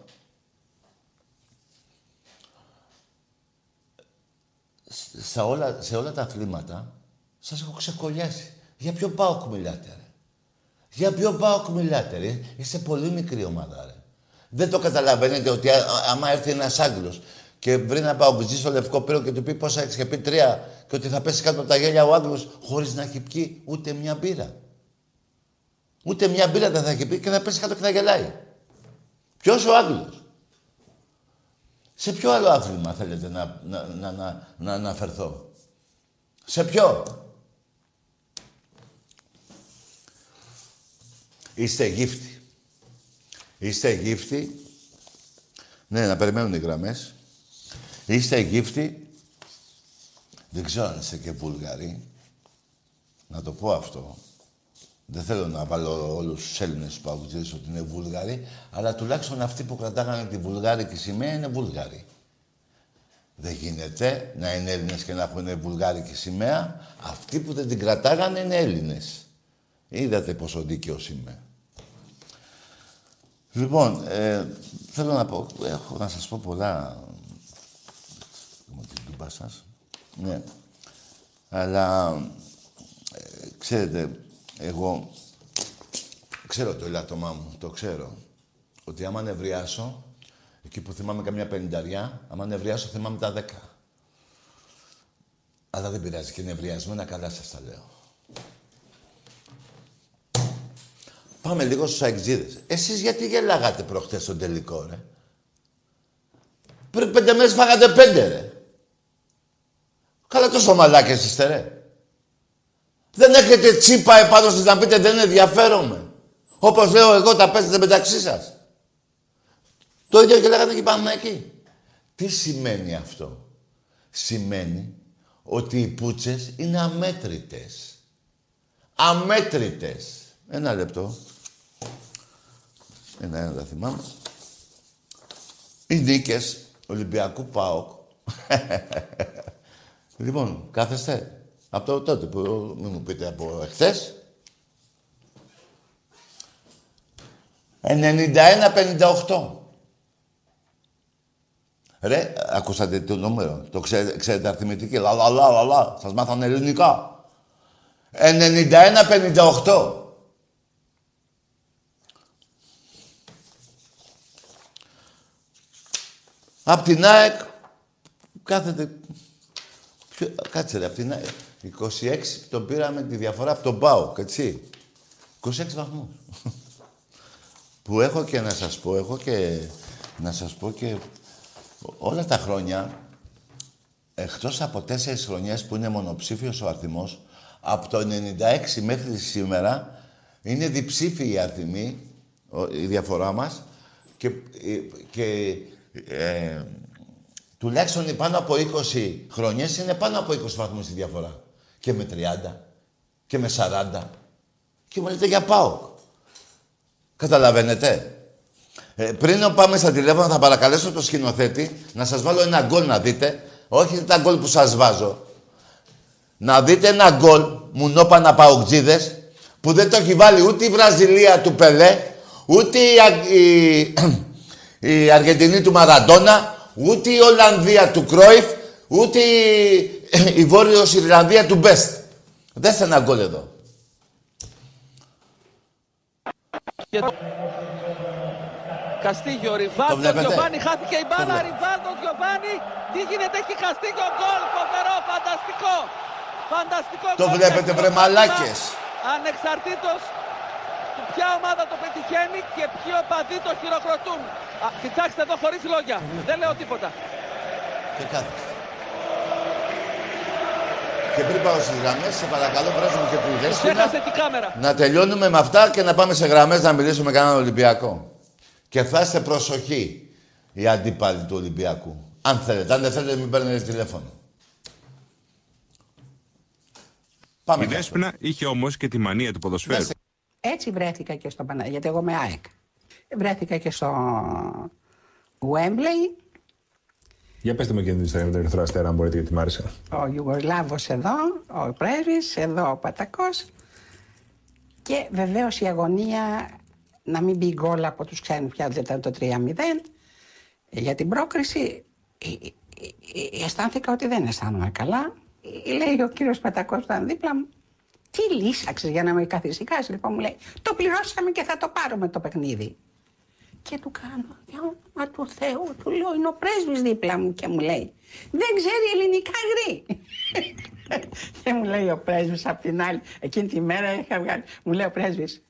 σε όλα, σε όλα τα αθλήματα σας έχω ξεκολλιάσει. Για ποιο πάω μιλάτε, ρε; Για ποιο πάω μιλάτε, ρε; Είστε πολύ μικρή ομάδα, ρε. Δεν το καταλαβαίνετε ότι άμα έρθει ένας Άγγλος και βρει να πάω μπουζί στο λευκό πύρο και του πει πόσα έχεις και πει τρία και ότι θα πέσει κάτω από τα γέλια ο Άγγλος χωρίς να έχει πιει ούτε μια μπύρα. Ούτε μια μπύρα δεν θα έχει πει και θα πέσει κάτω και θα γελάει. Ποιος ο Άγγλος; Σε ποιο άλλο άθλημα θέλετε να, να, να, να, να αναφερθώ; Σε ποιο; Είστε γύφτη. Είστε γύφτη. Ναι, να περιμένουν οι γραμμές. Είστε γύφτη. Δεν ξέρω αν είστε και Βούλγαροι. Να το πω αυτό. Δεν θέλω να βάλω όλους τους Έλληνες που αγγλίζουν ότι είναι Βούλγαροι, αλλά τουλάχιστον αυτοί που κρατάγανε τη Βουλγάρικη σημαία είναι Βούλγαροι. Δεν γίνεται να είναι Έλληνες και να έχουν Βουλγάρικη σημαία. Αυτοί που δεν την κρατάγανε είναι Έλληνες. Είδατε πόσο δίκαιος είμαι. Λοιπόν, ε, θέλω να πω, έχω να σας πω πολλά με την τούμπα σας. Ναι. Αλλά, ε, ξέρετε, εγώ ξέρω το ελάττωμά μου, το ξέρω. Ότι άμα νευριάσω, εκεί που θυμάμαι καμιά πενηνταριά, άμα νευριάσω θυμάμαι τα δέκα. Αλλά δεν πειράζει και νευριασμένα καλά σας τα λέω. Πάμε λίγο στους αεξίδες. Εσείς γιατί γελάγατε προχτές στον τελικό, ρε; Πριν πέντε μέρες φάγατε πέντε, ρε. Καλά τόσο μαλάκες είστε, ρε. Δεν έχετε τσίπα επάνω σας να πείτε δεν ενδιαφέρομαι. Όπως λέω εγώ τα παίζετε μεταξύ σας. Το ίδιο και λέγανε και πάμε εκεί. Τι σημαίνει αυτό; Σημαίνει ότι οι πούτσες είναι αμέτρητες. Αμέτρητες. Ένα λεπτό. Ένα, ένα τα θυμάμαι. Οι νίκες Ολυμπιακού ΠΑΟΚ. λοιπόν, κάθεστε. Από το τότε που μην μου πείτε από εχθές. 91-58. Ρε, ακούσατε το νούμερο. Το ξέρετε, ξέρετε αριθμητική. Λα, λα, λα, λα, λα. Σας μάθανε ελληνικά. 91-58. Απ' την ΑΕΚ κάθεται... Κάτσε ρε, απ' την ΑΕΚ. 26 τον πήραμε τη διαφορά από τον ΠΑΟΚ, έτσι. 26 βαθμούς. που έχω και να σας πω, έχω και να σας πω και όλα τα χρόνια, εκτός από τέσσερις χρονιές που είναι μονοψήφιος ο αριθμός, από το 96 μέχρι σήμερα είναι διψήφιοι οι αριθμοί, η διαφορά μας, και, ε, και ε, τουλάχιστον πάνω από 20 χρονιές είναι πάνω από 20 βαθμούς η διαφορά. Και με 30 και με 40. Και μου λέτε για πάω. Καταλαβαίνετε; Ε, πριν πάμε στα τηλέφωνα θα παρακαλέσω το σκηνοθέτη να σας βάλω ένα γκολ να δείτε. Όχι τα γκολ που σας βάζω. Να δείτε ένα γκολ, μουνόπανα παουτζίδες, που δεν το έχει βάλει ούτε η Βραζιλία του Πελέ, ούτε η, η, η Αργεντινή του Μαραντόνα, ούτε η Ολλανδία του Κρόιφ, ούτε η, η Βόρειος Ιρλανδία του Μπέστ. Δέστε ένα γκολ εδώ. Καστίγιο, Ριβάλτο, Γιωβάνι, χάθηκε η μπάλα, Ριβάλτο, Γιωβάνι, τι γίνεται, έχει Καστίγιο, γκολ, φοβερό, φανταστικό, φανταστικό Το βλέπετε βρε μαλάκες. Ανεξαρτήτως του ποια ομάδα το πετυχαίνει και ποιοι οπαδοί το χειροκροτούν. Α, κοιτάξτε εδώ χωρίς λόγια, δεν λέω τίποτα. Και κάτι. Και πριν πάω στις γραμμές, σε παρακαλώ, βράζουμε και που Ξέχασε την κάμερα. Να τελειώνουμε με αυτά και να πάμε σε γραμμές να μιλήσουμε με κανέναν Ολυμπιακό. Και θα είστε προσοχή οι αντίπαλοι του Ολυμπιακού. Αν θέλετε. Αν δεν θέλετε, μην παίρνετε τηλέφωνο. Πάμε. Η Δέσποινα είχε όμως και τη μανία του ποδοσφαίρου. Έτσι βρέθηκα και στο Παναγία, γιατί εγώ είμαι ΑΕΚ. Βρέθηκα και στο Wembley. Για πετε με και την ιστορία με τον Ερυθρό Αστέρα, αν μπορείτε, γιατί μ' άρεσε. Ο Ιουγκοσλάβος εδώ, ο Πρέσβης, εδώ ο Πατακός. Και βεβαίως η αγωνία να μην μπει γκολ από τους ξένους πια, δεν ήταν το 3-0. Για την πρόκριση ε, ε, ε, αισθάνθηκα ότι δεν αισθάνομαι καλά. Λέει ο κύριος Πατακός που ήταν δίπλα μου, τι λύσαξες για να με καθησυχάσεις. Λοιπόν μου λέει, το πληρώσαμε και θα το πάρουμε το παιχνίδι. Και του κάνω, για όνομα του Θεού, του λέω, είναι ο πρέσβης δίπλα μου και μου λέει, δεν ξέρει ελληνικά γρή. και μου λέει ο πρέσβης απ' την άλλη, εκείνη τη μέρα είχα βγάλει, μου λέει ο πρέσβης,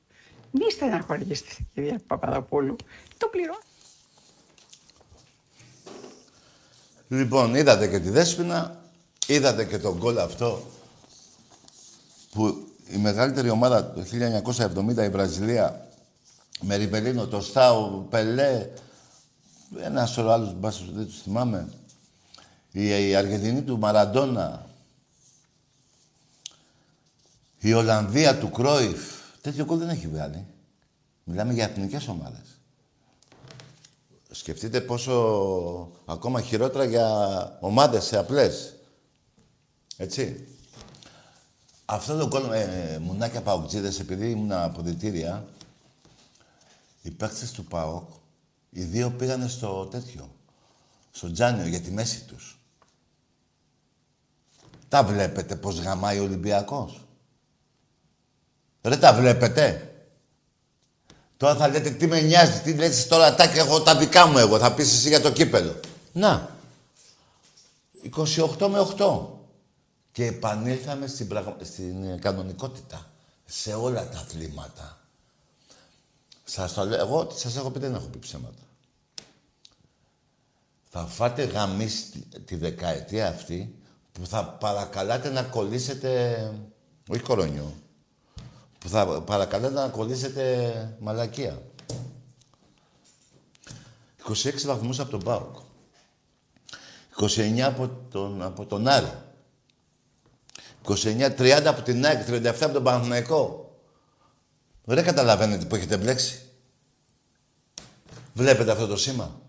μη στεναχωρήσετε, κυρία Παπαδοπούλου. Το πληρώνω. Λοιπόν, είδατε και τη Δέσποινα, είδατε και τον γκολ αυτό που η μεγαλύτερη ομάδα το 1970 η Βραζιλία με Ριβελίνο, το Στάου, Πελέ, ένα σωρό άλλους μπάσους δεν τους θυμάμαι. Η, η Αργεντινή του Μαραντόνα, η Ολλανδία του Κρόιφ, Τέτοιο γκολ δεν έχει βγάλει. Μιλάμε για εθνικές ομάδες. Σκεφτείτε πόσο ακόμα χειρότερα για ομάδες σε απλές. Έτσι. Αυτό το γκολ, ε, μουνάκια παοκτζίδες, επειδή ήμουν αποδητήρια, οι παίκτες του ΠΑΟΚ, οι δύο πήγανε στο τέτοιο, στο Τζάνιο, για τη μέση τους. Τα βλέπετε πώς γαμάει ο Ολυμπιακός; Ρε τα βλέπετε; Τώρα θα λέτε τι με νοιάζει, τι λέτε τώρα τα και έχω τα δικά μου εγώ. Θα πεις εσύ για το κύπελο. Να. 28 με 8. Και επανήλθαμε στην, στην κανονικότητα. Σε όλα τα αθλήματα. Σας το λέω, εγώ τι σας έχω πει δεν έχω πει ψέματα. Θα φάτε γαμίς τη, δεκαετία αυτή που θα παρακαλάτε να κολλήσετε, όχι κορονιό, που θα παρακαλέσετε να κολλήσετε μαλακία. 26 βαθμούς από τον ΠΑΟΚ. 29 από τον, από τον Άρη. 29-30 από την ΑΕΚ, 37 από τον Παναθηναϊκό. Δεν καταλαβαίνετε που έχετε μπλέξει. Βλέπετε αυτό το σήμα.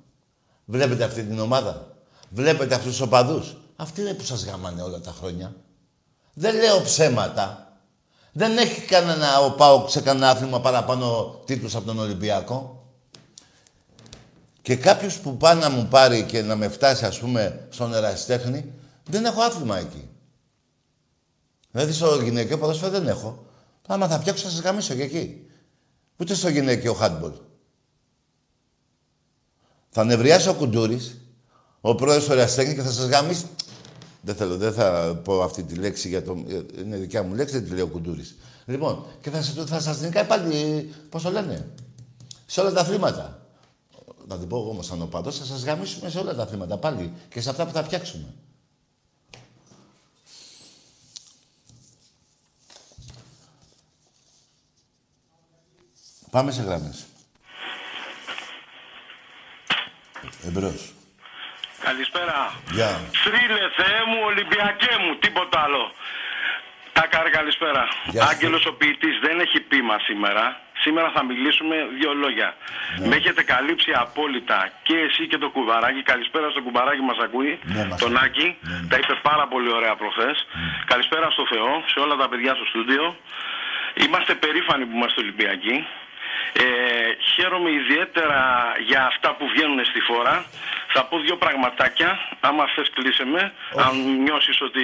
Βλέπετε αυτή την ομάδα. Βλέπετε αυτούς τους οπαδούς. Αυτοί είναι που σας γάμανε όλα τα χρόνια. Δεν λέω ψέματα. Δεν έχει κανένα ο Πάοκ σε κανένα άθλημα παραπάνω τίτλους από τον Ολυμπιακό. Και κάποιος που πάει να μου πάρει και να με φτάσει, ας πούμε, στον ερασιτέχνη, δεν έχω άθλημα εκεί. Δηλαδή στο γυναικείο ποδόσφαιρο δεν έχω. Άμα θα φτιάξω θα σας γαμίσω και εκεί. Ούτε στο γυναικείο χάντμπολ. Θα νευριάσει ο Κουντούρης, ο πρόεδρος του ερασιτέχνη και θα σας γαμίσει δεν θέλω, δεν θα πω αυτή τη λέξη για το... Είναι δικιά μου λέξη, δεν τη λέει ο Κουντούρης. Λοιπόν, και θα, θα σας νικάει πάλι, πώς το λένε, σε όλα τα θύματα. Να την πω εγώ όμως σαν οπαδός, θα σας γαμίσουμε σε όλα τα θύματα πάλι και σε αυτά που θα φτιάξουμε. Πάμε σε γράμμες. Εμπρός. Καλησπέρα. Γεια. Θρύλε Θεέ μου, Ολυμπιακέ μου, τίποτα άλλο. Τάκαρ, καλησπέρα. Γεια σου. Άγγελος ο ποιητής δεν έχει πείμα σήμερα. Σήμερα θα μιλήσουμε δύο λόγια. Ναι. Με έχετε καλύψει απόλυτα και εσύ και το κουμπαράκι. Καλησπέρα στο κουμπαράκι μας ακούει. Ναι, μας τον ακούει. Άκη. Ναι, ναι. Τα είπε πάρα πολύ ωραία προχθές. Καλησπέρα στο Θεό, σε όλα τα παιδιά στο στούντιο. Είμαστε περήφανοι που είμαστε Ολυμπιακοί. Ε, χαίρομαι ιδιαίτερα για αυτά που βγαίνουν στη φόρα. Θα πω δύο πραγματάκια. Άμα θες κλείσε με. Αν νιώσεις ότι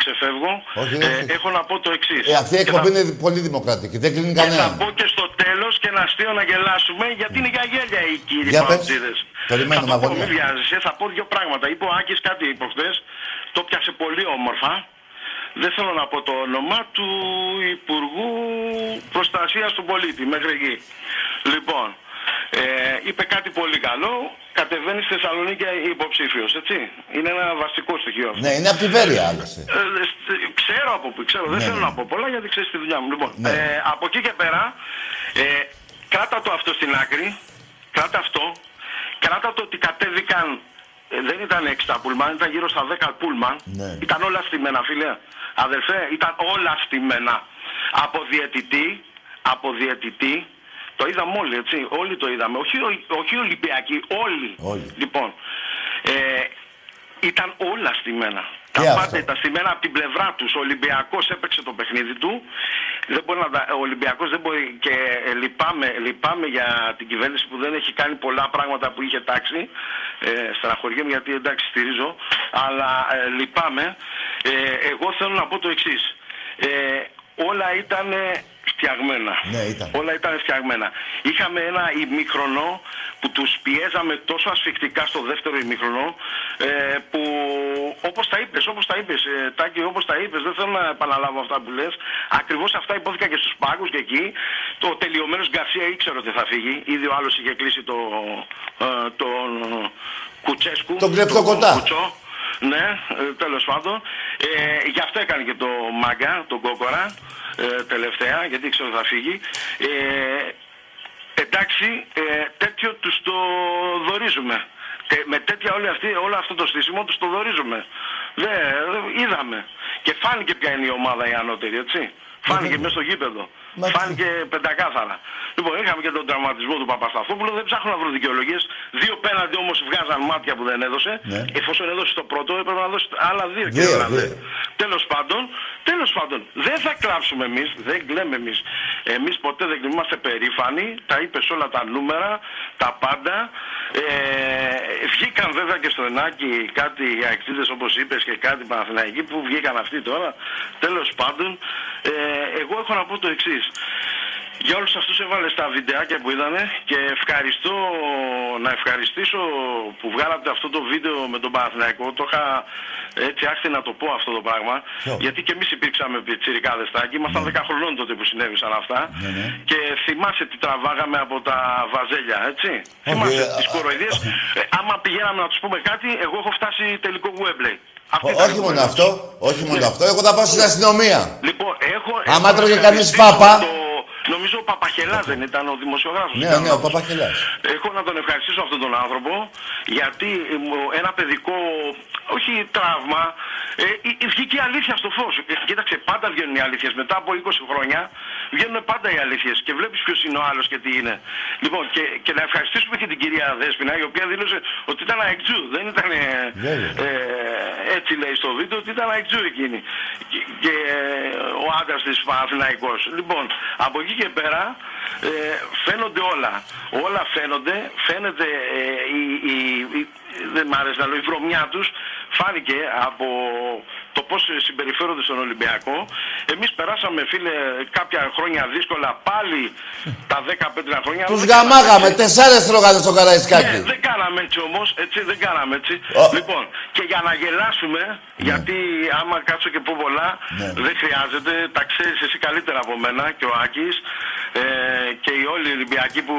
ξεφεύγω. Όχι, Ε, όχι. έχω να πω το εξής. Ε, αυτή η εκπομπή είναι πολύ δημοκρατική. Δεν κλείνει Και θα κανέναν. πω και στο τέλος και ένα αστείο να γελάσουμε γιατί είναι για γέλια οι κύριοι Για πες. παουτζίδες. Περιμένω, Θα το πω, Μαγωνία. μην βιάζεσαι, θα πω δύο πράγματα. Είπε ο Άκης κάτι προχθές, το πιάσε πολύ όμορφα. Δεν θέλω να πω το όνομα του Υπουργού Προστασίας του Πολίτη μέχρι εκεί. Λοιπόν, ε, είπε κάτι πολύ καλό. Κατεβαίνει στη Θεσσαλονίκη υποψήφιος, έτσι. Είναι ένα βασικό στοιχείο αυτό. Ναι, είναι από τη Βέρεια άλλωστε. Ε, σ- ξέρω από πού, ξέρω. Δεν Ναι, θέλω ναι. να πω πολλά γιατί ξέρεις τη δουλειά μου. Λοιπόν, Ναι. ε, από εκεί και πέρα, ε, κράτα το αυτό στην άκρη. Κράτα αυτό. Κράτα το ότι κατέβηκαν. ε, δεν ήταν 6 τα πούλμαν, ήταν γύρω στα 10 πούλμαν. Ναι. Ήταν όλα στημένα, φίλε. Αδελφέ, ήταν όλα στημένα. Από διαιτητή, από διαιτητή. Το είδαμε όλοι, έτσι. Όλοι το είδαμε. Όχι, ο- όχι οι Ολυμπιακοί, όλοι. Όλοι. Λοιπόν, ε, ήταν όλα στημένα. Και Τα αυτό. πάντα ήταν στημένα από την πλευρά τους. Ο Ολυμπιακός έπαιξε το παιχνίδι του. Δεν μπορεί να τα, ο Ολυμπιακός δεν μπορεί. Και ε, λυπάμαι, λυπάμαι για την κυβέρνηση που δεν έχει κάνει πολλά πράγματα που είχε τάξει. Ε, στεναχωριέμαι γιατί εντάξει στηρίζω. Αλλά ε, λυπάμαι. Ε, εγώ θέλω να πω το εξής. Ε, όλα ήταν φτιαγμένα. Ναι, ήταν. Όλα ήταν φτιαγμένα. Είχαμε ένα ημίχρονο που τους πιέζαμε τόσο ασφικτικά στο δεύτερο ημίχρονο ε, που όπως τα είπες, όπως τα είπες ε, Τάκη, όπως τα είπες, δεν θέλω να επαναλάβω αυτά που λες ακριβώς αυτά υπόθηκαν και στους πάγκους και εκεί το τελειωμένος Γκαρσία ήξερε ότι θα φύγει ήδη ο άλλος είχε κλείσει το, ε, τον Κουτσέσκου Τον κλεπτοκοτά. τον Κουτσό. Ναι, ε, τέλος πάντων. Ε, γι' αυτό έκανε και το μάγκα, τον κόκορα, ε, τελευταία, γιατί ήξερε ότι θα φύγει. Ε, εντάξει, ε, τέτοιο τους το δορίζουμε. Τε- με τέτοια όλη αυτή, όλο αυτό το στήσιμο τους το δορίζουμε. Δε, δε- είδαμε. Και φάνηκε ποια είναι η ομάδα η ανώτερη, έτσι. Φάνηκε μέσα στο γήπεδο. Μα- Φάνηκε πεντακάθαρα. Λοιπόν, είχαμε και τον τραυματισμό του Παπασταθόπουλου. Δεν ψάχνω να βρω δικαιολογίες. Δύο πέναντι όμως βγάζαν μάτια που δεν έδωσε. Ναι. Εφόσον έδωσε το πρώτο, έπρεπε να δώσει άλλα δύο. Δύο, κύριε δύο. Τέλος πάντων, τέλος πάντων, δεν θα κλάψουμε εμείς, δεν κλαίμε εμείς. Εμείς ποτέ δεν κλαίμε, είμαστε περήφανοι. Τα είπες όλα τα νούμερα, τα πάντα. Ε, βγήκαν βέβαια και στο Ενάκη κάτι οι αεξίδες όπως είπες και κάτι Παναθηναϊκοί που βγήκαν αυτοί τώρα. Τέλος πάντων, ε, εγώ έχω να πω το εξής. Για όλους αυτούς έβαλε τα βιντεάκια που είδανε και ευχαριστώ να ευχαριστήσω που βγάλατε αυτό το βίντεο με τον Παναθηναϊκό. Το είχα έτσι άχθη να το πω αυτό το πράγμα. Ποιο; Γιατί και εμείς υπήρξαμε τσιρικάδες τάκι. Ήμασταν 10 χρονών τότε που συνέβησαν αυτά. Ναι, ναι. Και θυμάσαι τι τραβάγαμε από τα βαζέλια, έτσι; θυμάσαι ε, τις α, κοροϊδίες. Ε, άμα πηγαίναμε να τους πούμε κάτι, εγώ έχω φτάσει τελικό Γουέμπλεϊ. Αυτή Ό- ήταν όχι η μόνο κουβέντα. αυτό, όχι μόνο αυτό. Εγώ θα πάω στην αστυνομία. Λοιπόν, έχω. Άμα έχω τρώγε να κανείς ευχαριστήσω φάπα. το- Νομίζω ο Παπαχελάς δεν ήταν ο δημοσιογράφος. Ναι, ήταν ναι, ο λάθος. Παπαχελάς. Έχω να τον ευχαριστήσω αυτόν τον άνθρωπο γιατί ε, μου- ένα παιδικό, όχι τραύμα, ε, ε, ε, βγήκε η αλήθεια στο φως. Ε, κοίταξε, πάντα βγαίνουν οι αλήθειες. Μετά από 20 χρόνια βγαίνουν πάντα οι αλήθειες και βλέπεις ποιος είναι ο άλλος και τι είναι. Λοιπόν, και, και να ευχαριστήσουμε και την κυρία Δέσποινα η οποία δήλωσε ότι ήταν αεκτζού. Δεν ήταν ε, Βέβαια. ε, έτσι λέει στο βίντεο ότι ήταν αεκτζού εκείνη. Και, και ε, ο άντρας της Παναθηναϊκός. Λοιπόν, από εκεί και πέρα ε, φαίνονται όλα. Όλα φαίνονται. Φαίνεται ε, η, η, η- δεν μ' άρεσε να λέω, η βρωμιά τους φάνηκε από το πώς συμπεριφέρονται στον Ολυμπιακό. Εμείς περάσαμε, φίλε, κάποια χρόνια δύσκολα πάλι τα 15 χρόνια. Τους Δεν κάναμε γαμάγαμε, έτσι. τεσσάρες τρώγανε στο Ναι, Καραϊσκάκι. δεν κάναμε έτσι όμως, έτσι δεν κάναμε έτσι. Ο- Λοιπόν, και για να γελάσουμε, γιατί άμα κάτσω και πω πολλά, Ναι. δεν χρειάζεται, τα ξέρεις εσύ καλύτερα από μένα και ο Άκης ε, και οι όλοι οι Ολυμπιακοί που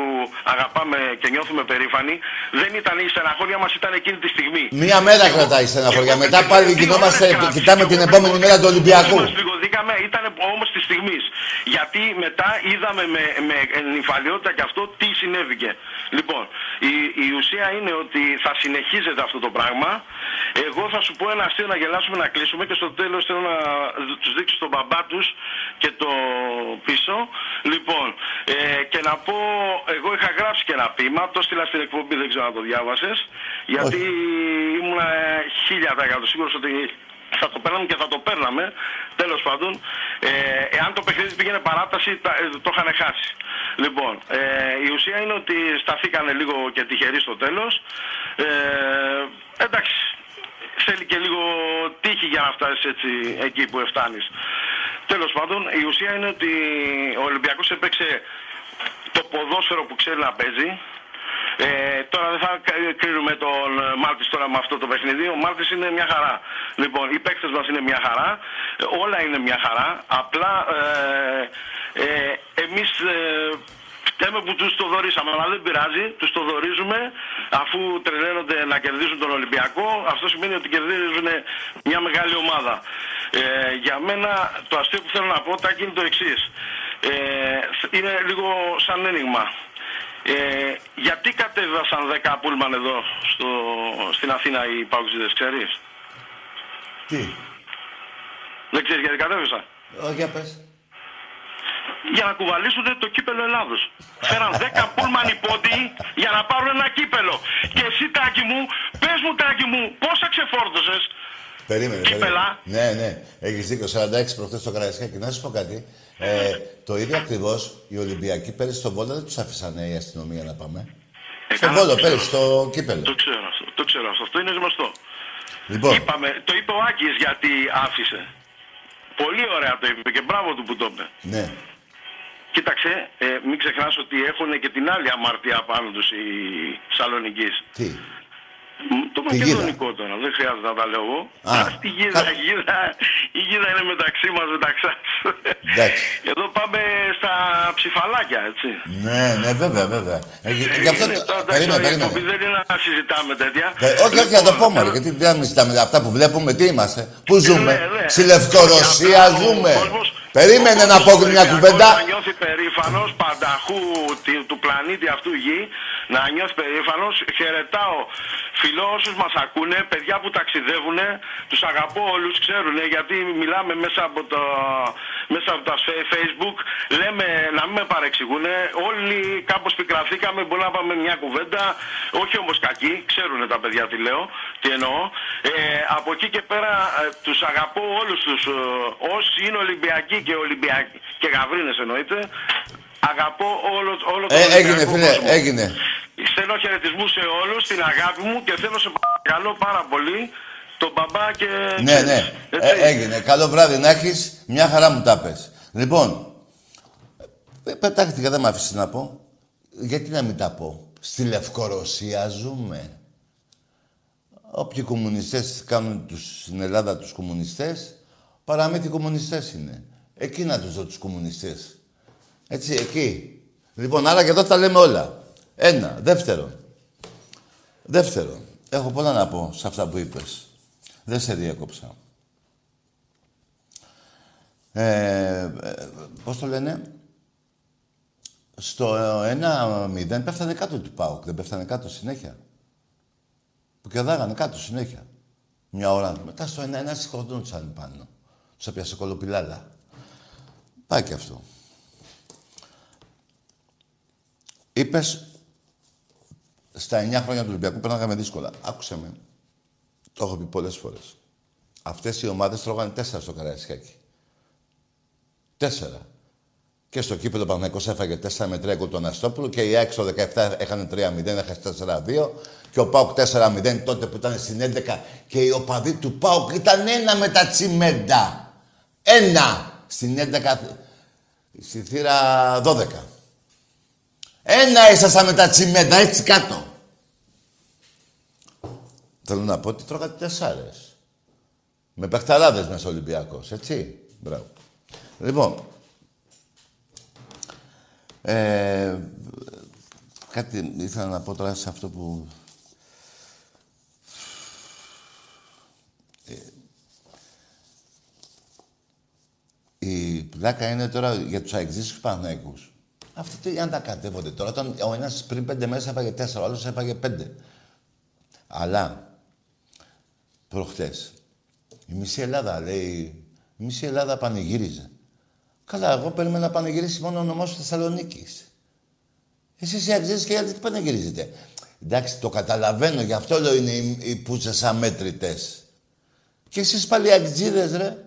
αγαπάμε και νιώθουμε περήφανοι, δεν ήταν η στεναχώρια μας, ήταν εκείνη τη στιγμή. Μία μέρα Εγώ- κρατάει η στεναχώρια. εγώ- Μετά και- πάλι δύο γινόμαστε, ώρες κράτησε. Κοιτάμε Και την εγώ επόμενη πρέπει- μέρα του Ολυμπιακού. Μας πληγωθήκαμε Σηκωθήκαμε, ήταν όμως της στιγμής. Γιατί μετά είδαμε με, με νυφαλιότητα και αυτό τι συνέβηκε. Λοιπόν, η, η ουσία είναι ότι θα συνεχίζεται αυτό το πράγμα. Εγώ θα σου πω ένα αστείο να γελάσουμε να κλείσουμε και στο τέλος θέλω να τους δείξω τον μπαμπά τους και το πίσω. Λοιπόν, ε, και να πω, εγώ είχα γράψει και ένα ποίημα, το στείλα στην εκπομπή, δεν ξέρω αν το διάβασες, γιατί ήμουν χίλια σίγουρος ότι θα το παίρναμε και θα το παίρναμε. Τέλος πάντων, ε, εάν το παιχνίδι πήγαινε παράταση, ε, το είχαν χάσει. Λοιπόν, ε, η ουσία είναι ότι σταθήκανε λίγο και τυχεροί στο τέλος. Ε, εντάξει, θέλει και λίγο τύχη για να φτάσεις έτσι εκεί που φτάνει. Τέλος πάντων, η ουσία είναι ότι ο Ολυμπιακός έπαιξε το ποδόσφαιρο που ξέρει να παίζει, ε, τώρα δεν θα κρίνουμε τον Μάρτις τώρα με αυτό το παιχνίδι. Ο Μάρτις είναι μια χαρά. Λοιπόν, οι παίκτες μας είναι μια χαρά. Όλα είναι μια χαρά. Απλά ε, ε, εμείς ε, Φταίμε που τους το δωρήσαμε, αλλά δεν πειράζει. Τους το δωρίζουμε αφού τρελαίνονται να κερδίζουν τον Ολυμπιακό. Αυτό σημαίνει ότι κερδίζουν μια μεγάλη ομάδα. Ε, για μένα το αστείο που θέλω να πω τάκι είναι το εξής. Ε, είναι λίγο σαν ένιγμα. Ε, γιατί κατέβασαν 10 πούλμαν εδώ στο, στην Αθήνα οι Παουξίδες, ξέρεις; Τι; Δεν ξέρεις γιατί κατέβησαν. Όχι, για πες. Για να κουβαλήσουν το κύπελο Ελλάδος. Φέραν 10 πούλμαν υπότι για να πάρουν ένα κύπελο. Και εσύ Τάκη μου, πες μου Τάκη μου, πόσα ξεφόρτωσες; Περίμενε, Κύπελα. Ναι, ναι. Έχεις δίκιο. 46 προχθές στο Καραϊσκάκι. Να σου πω κάτι. Ε, το ίδιο ακριβώς οι Ολυμπιακοί πέρυσι στον Βόλο δεν τους άφησαν η αστυνομία να πάμε. Ε, στον Βόλο, πέρυσι, στο κύπελο. Το ξέρω αυτό. Το ξέρω αυτό. Αυτό είναι γνωστό. Λοιπόν. Είπαμε, το είπε ο Άκης γιατί άφησε. Πολύ ωραία το είπε και μπράβο του που το είπε. Ναι. Κοίταξε, ε, μην ξεχνάς ότι έχουν και την άλλη αμαρτία πάνω τους οι Σαλονικείς. Τι; Το μακεδονικό τώρα, δεν χρειάζεται να τα λέω εγώ. Α, στη γίδα, η γίδα, η γίδα είναι μεταξύ μας, μεταξύ Εντάξει. Εδώ πάμε στα ψηφαλάκια, έτσι. Ναι, ναι, βέβαια, βέβαια. Ε, γι' αυτό περίμενε, περίμενε. Δεν είναι να συζητάμε τέτοια. Ε, όχι, όχι, να το λοιπόν, πούμε, γιατί δεν συζητάμε αυτά που βλέπουμε, τι είμαστε, πού ζούμε. Ναι, ναι. Στη Λευκορωσία ζούμε. Περίμενε να πω μια κουβέντα. Να νιώθει περήφανος πανταχού του πλανήτη αυτού γη, να νιώθει περήφανος. Χαιρετάω φιλό όσους μας ακούνε, παιδιά που ταξιδεύουν, τους αγαπώ όλους, ξέρουν γιατί μιλάμε μέσα από, το, μέσα από τα Facebook, λέμε να μην με παρεξηγούν. Όλοι κάπως πικραθήκαμε, μπορούμε να πάμε μια κουβέντα, όχι όμως κακή, ξέρουν τα παιδιά τι λέω, τι εννοώ. Ε, από εκεί και πέρα ε, τους αγαπώ όλους τους ε, όσοι είναι Ολυμπιακοί και Ολυμπιακοί και Γαβρίνε εννοείται. Αγαπώ όλο, όλο το ε, Έγινε, φίλε, έγινε. Στέλνω χαιρετισμού σε όλους, την αγάπη μου και θέλω σε παρακαλώ πάρα πολύ τον μπαμπά και. Ναι, ναι, ε, έγινε. Καλό βράδυ να έχεις. Μια χαρά μου τα πες. Λοιπόν, ε, πετάχτηκα, δεν με άφησες να πω. Γιατί να μην τα πω; Στη Λευκορωσία ζούμε. Όποιοι κομμουνιστές κάνουν τους, στην Ελλάδα τους κομμουνιστές, παραμύθι κομμουνιστές είναι. Εκεί να τους δω τους κομμουνιστές. Έτσι, εκεί. Λοιπόν, άρα και εδώ τα λέμε όλα. Ένα. Δεύτερο. Δεύτερο. Έχω πολλά να πω σε αυτά που είπες. Δεν σε διέκοψα. Ε, ε πώς το λένε; Στο 1-0 πέφτανε κάτω του ΠΑΟΚ. Δεν πέφτανε κάτω συνέχεια. Που κερδάγανε κάτω συνέχεια. Μια ώρα. Μετά στο 1-1 σηκωθούνταν πάνω. Τους έπιασε κολοπηλάλα. Πάει και αυτό. Είπες στα 9 χρόνια του Ολυμπιακού περνάγαμε δύσκολα. Άκουσε με. Το έχω πει πολλές φορές. Αυτές οι ομάδες τρώγανε τέσσερα στο Καραϊσκάκι. Τέσσερα. Και στο κύπελο Παναγικός έφαγε 4 με 3 γκολ τον Αστόπουλο και η ΑΕΚ 17 έχανε 3-0, έχασε 4-2 και ο Πάουκ 4-0 τότε που ήταν στην 11 και οι οπαδοί του Πάουκ ήταν ένα με τα τσιμέντα. Ένα! Στην 11, στη θύρα 12. Ένα ήσασταν με τα τσιμέντα, έτσι κάτω. Θέλω να πω ότι τρώγατε τεσσάρες. Με παιχταράδες μέσα Ολυμπιακός, έτσι. Μπράβο. Λοιπόν, ε, κάτι ήθελα να πω τώρα σε αυτό που... Ε, Βλάκα είναι τώρα για τους αεξής τους Παναγικού. Αυτοί τι αν τα κατέβονται τώρα. Όταν ο ένας πριν πέντε μέρες έφαγε τέσσερα, ο άλλος έφαγε πέντε. Αλλά προχτές η μισή Ελλάδα λέει. Η μισή Ελλάδα πανηγύριζε. Καλά, εγώ περίμενα να πανηγυρίσει μόνο ο νομός Θεσσαλονίκης. Εσείς οι αξίε και γιατί πανηγυρίζετε; Εντάξει, το καταλαβαίνω, γι' αυτό λέω είναι οι, οι πούτσε αμέτρητε. Και εσείς πάλι οι ρε.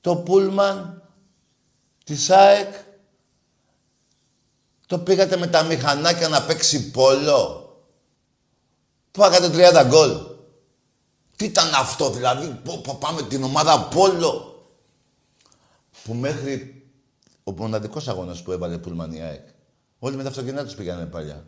Το Πούλμαν, της ΣΑΕΚ, το πήγατε με τα μηχανάκια να παίξει πόλο. Που 30 γκολ. Τι ήταν αυτό δηλαδή, πάμε την ομάδα πόλο. Που μέχρι ο μοναδικός αγώνας που έβαλε Πούλμαν η ΑΕΚ. Όλοι με τα αυτοκίνητα τους πήγανε παλιά.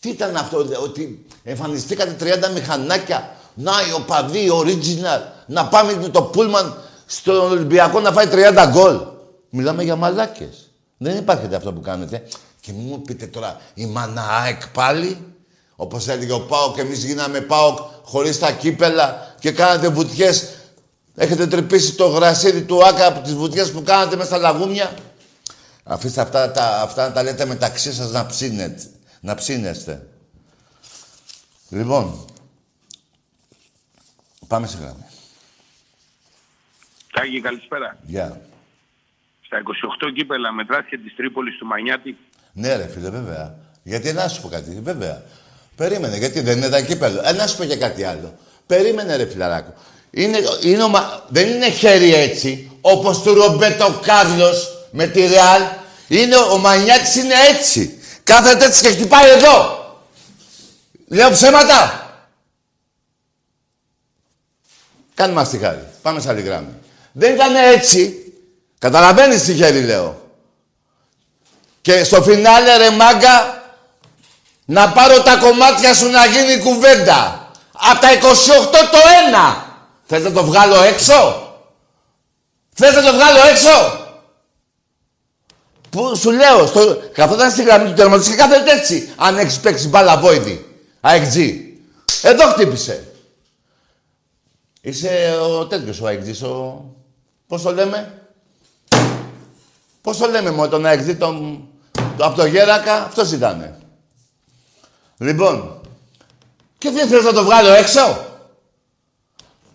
Τι ήταν αυτό, ότι εμφανιστήκατε 30 μηχανάκια. Να, οι οπαδοί, original. Να πάμε με το Πούλμαν στον Ολυμπιακό να φάει 30 γκολ. Μιλάμε για μαλάκες. Δεν υπάρχει αυτό που κάνετε. Και μου πείτε τώρα, η Μαναάκ πάλι, όπως έλεγε ο Πάοκ, και εμείς γίναμε Πάοκ χωρίς τα κύπελα και κάνατε βουτιές. Έχετε τρυπήσει το γρασίδι του Άκα από τις βουτιές που κάνατε μέσα στα λαγούμια. Αφήστε αυτά, τα, αυτά να τα λέτε μεταξύ σας να ψήνετε. Να ψήνεστε. Λοιπόν, πάμε σε γράμμα. Τάγι, καλησπέρα. Γεια. Στα 28 κύπελα μετράς της Τρίπολης του Μανιάτη ναι, ρε φίλε, βέβαια. Γιατί να σου πω κάτι, βέβαια. Περίμενε, γιατί δεν είναι τα κύπελο. Ε, να σου πω και κάτι άλλο. Περίμενε, ρε φιλαράκο. Είναι, είναι Δεν είναι χέρι έτσι, όπως του Ρομπέτο Κάρλος με τη Ρεάλ. Είναι, ο Μανιάκη είναι έτσι. Κάθεται έτσι και χτυπάει εδώ. Λέω ψέματα. Κάνε μας τη χάρη. Πάμε σε άλλη γράμμη. Δεν ήταν έτσι. Καταλαβαίνεις τι χέρι λέω. Και στο φινάλε ρε μάγκα, να πάρω τα κομμάτια σου να γίνει κουβέντα. Από τα 28 το ένα. Θες να το βγάλω έξω; Θες να το βγάλω έξω; Που σου λέω, στο, καθόταν στη γραμμή του τερματισμού και κάθεται έτσι. Αν έχεις παίξει μπάλα βόηδη. AXG. Εδώ χτύπησε. Είσαι ο τέτοιος ο AXG, ο... Πώς το λέμε; Πώς το λέμε μόνο τον AXG, τον από το Γέρακα, αυτός ήτανε. Λοιπόν, και τι θες να το βγάλω έξω;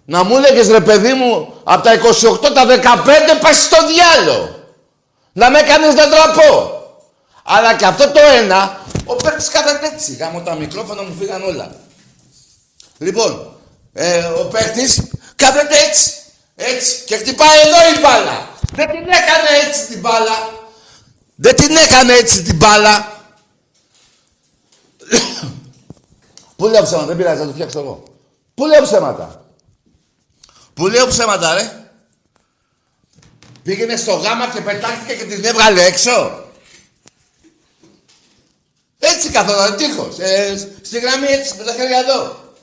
Να μου λέγες ρε παιδί μου, από τα 28 τα 15 πας στο διάλο. Να με κάνεις να τραπώ. Αλλά και αυτό το ένα, ο παίκτης κάθεται έτσι. Γάμω τα μικρόφωνα μου φύγαν όλα. Λοιπόν, ε, ο παίκτης κάθεται έτσι. Έτσι. Και χτυπάει εδώ η μπάλα. Δεν την έκανε έτσι την μπάλα. Δεν την έκανε έτσι την μπάλα. Πού λέω ψέματα, δεν πειράζει, θα το φτιάξω εγώ. Πού λέω ψέματα. Πού λέω ψέματα, ρε. Πήγαινε στο γάμα και πετάχτηκε και την έβγαλε έξω. Έτσι καθόταν τείχος. Ε, στη γραμμή έτσι με τα χέρια εδώ.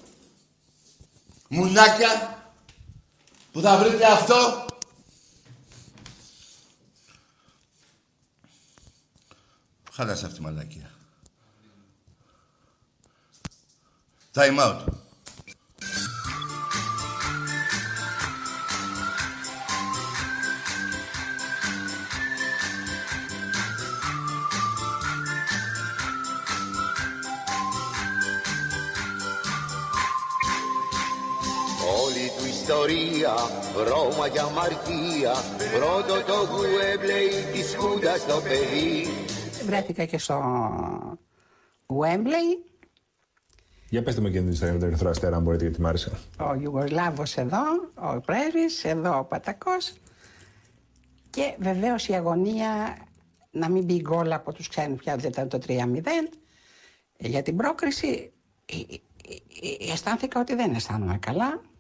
Μουνάκια που θα βρείτε αυτό Χάλασε αυτή η μαλακία. Time out. Ιστορία, Ρώμα για αμαρτία, πρώτο το γουέμπλεϊ της Χούντας το παιδί, βρέθηκα και στο Wembley. Για πετε μου και την ιστορία με τον Ερυθρό Αστέρα, αν μπορείτε, γιατί μ' άρεσε. Ο Ιουγκοσλάβος εδώ, ο Πρέβης, εδώ ο Πατακός. Και βεβαίως η αγωνία να μην μπει γκολ από τους ξένους πια, δεν ήταν το 3-0. Για την πρόκριση αισθάνθηκα ότι δεν αισθάνομαι καλά.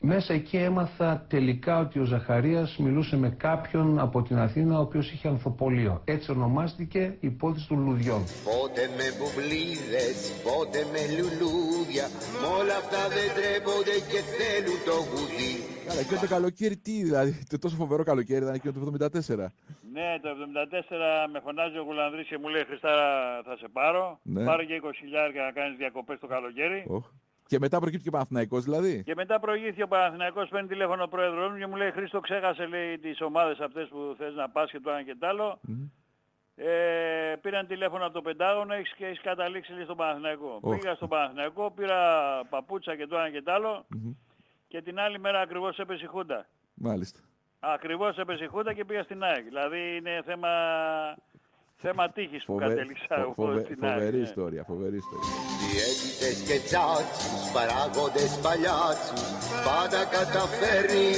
Μέσα εκεί έμαθα τελικά ότι ο Ζαχαρίας μιλούσε με κάποιον από την Αθήνα ο οποίος είχε ανθοπολείο. Έτσι ονομάστηκε η υπόθεση των λουδιών. Πότε με μπουμπλίδες, πότε με λουλούδια, μ' όλα αυτά δεν τρέπονται και θέλουν το γουδί. Καλά, και το καλοκαίρι τι, δηλαδή, το τόσο φοβερό καλοκαίρι ήταν εκείνο το 74. Ναι, το 74 με φωνάζει ο Γουλανδρής και μου λέει Χριστά θα σε πάρω. Ναι. Πάρω και 20 χιλιάρια να κάνεις διακοπές το καλοκαίρι. Oh. Και μετά προκύπτει και ο Παναθηναϊκός δηλαδή. Και μετά προηγήθηκε ο Παναθηναϊκός, παίρνει τηλέφωνο ο πρόεδρος μου και μου λέει Χρήστο ξέχασε λέει τις ομάδες αυτές που θες να πας και το ένα και το άλλο. Mm. Ε, πήραν τηλέφωνο από το Πεντάγωνο έχεις, και έχεις καταλήξει λέει, στον Παναθηναϊκό. Oh. Πήγα στον Παναθηναϊκό, πήρα παπούτσα και το ένα και το άλλο mm-hmm. και την άλλη μέρα ακριβώς έπεσε η Χούντα. Μάλιστα. Ακριβώς έπεσε η Χούντα και πήγα στην ΑΕΚ. Δηλαδή είναι θέμα Θέμα τύχης που κατέληξα εγώ φοβε, στην Φοβερή ιστορία, φοβερή ιστορία. Διαίτητες και τσάτσους, παράγοντες παλιάτσους, πάντα καταφέρνει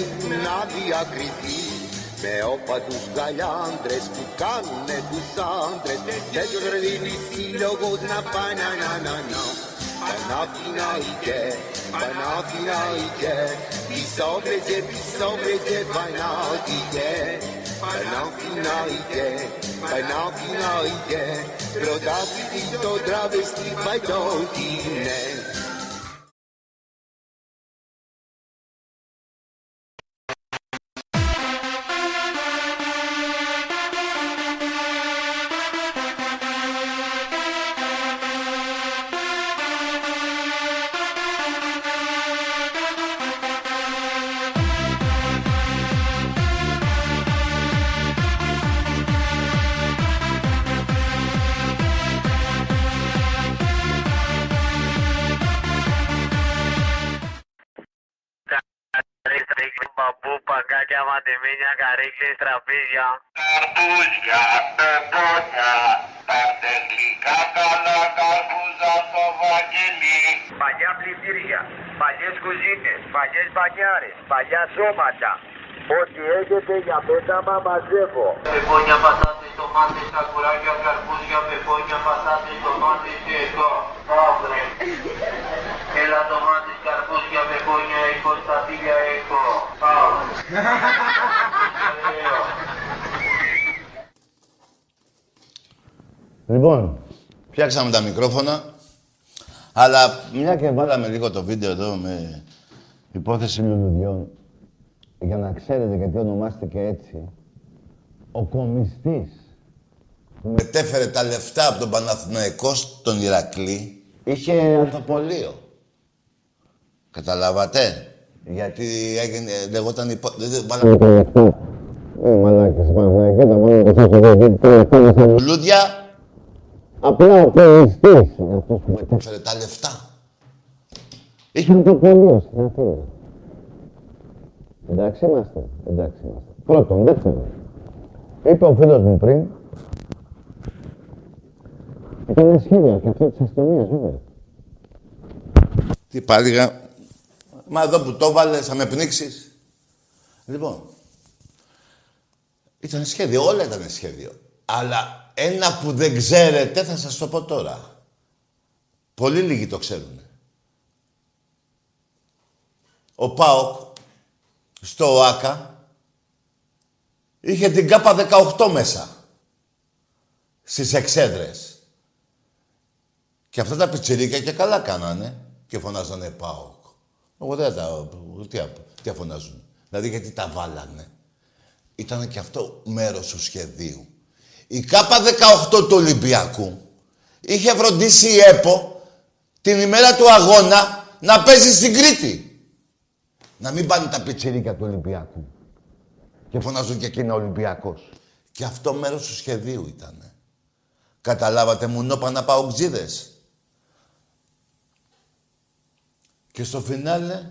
να διακριθεί. Με όπατους γαλιάντρες που κάνουνε τους άντρες, τέτοιος ρε δίνει σύλλογος να πάει να να να να. by now you know it, yeah. Brought out into travesty by donkey neck. Μαντεμίνια, καρέκλες, τραπέζια. Καρπούζια, πεπόνια, πάρτε γλυκά καλά καρπούζα στο βαγγελί. Παλιά πληθύρια, παλιές κουζίνες, παλιές μπανιάρες, παλιά σώματα. Ό,τι έχετε για πέταμα μαζεύω. Πεπόνια, πατάτες, τομάτες, σακουράκια, καρπούζια, πεπόνια, πατάτες, τομάτες και εδώ. Αύριο. Έλα τομάτες, καρπούζια, πεπόνια, έχω στα φίλια, έχω. Λοιπόν, φτιάξαμε τα μικρόφωνα, αλλά μια και βάλαμε λίγο το βίντεο εδώ με υπόθεση λουλουδιών, για να ξέρετε γιατί ονομάστηκε έτσι, ο κομιστής που μετέφερε τα λεφτά από τον Παναθηναϊκό στον Ηρακλή, είχε ανθοπολείο. Καταλάβατε; Γιατί έγινε, λεγόταν υπό... Βάλαμε τα λεφτά. Ε, μαλάκες, Παναθηναϊκό, τα βάλαμε τα λεφτά. Λουλούδια, Απλά ο κομιστής αυτός που μετέφερε τα λεφτά. Είχε ανθοπολείο στην Αθήνα. Εντάξει είμαστε, εντάξει είμαστε. Πρώτον, δεύτερον, είπε ο φίλος μου πριν, ήταν σχέδια και αυτό της αστυνομίας, βέβαια. Τι πάλιγα, μα εδώ που το βάλες, θα με πνίξεις. Λοιπόν, ήταν σχέδιο, όλα ήταν σχέδιο. Αλλά ένα που δεν ξέρετε θα σας το πω τώρα. Πολύ λίγοι το ξέρουν. Ο ΠΑΟΚ στο ΟΑΚΑ είχε την ΚΑΠΑ 18 μέσα. Στις εξέδρες. Και αυτά τα πιτσιρίκια και καλά κάνανε και φωνάζανε ΠΑΟΚ. Εγώ δεν τα... Τι, τι φωνάζουν. Δηλαδή γιατί τα βάλανε. Ήταν και αυτό μέρος του σχεδίου. Η ΚΑΠΑ 18 του Ολυμπιακού είχε φροντίσει η ΕΠΟ την ημέρα του αγώνα να παίζει στην Κρήτη. Να μην πάνε τα πιτσιρίκια του Ολυμπιακού. Και φωνάζουν και εκείνα Ολυμπιακός. Και αυτό μέρος του σχεδίου ήτανε. Καταλάβατε μου νόπα να πάω ξίδες. Και στο φινάλε,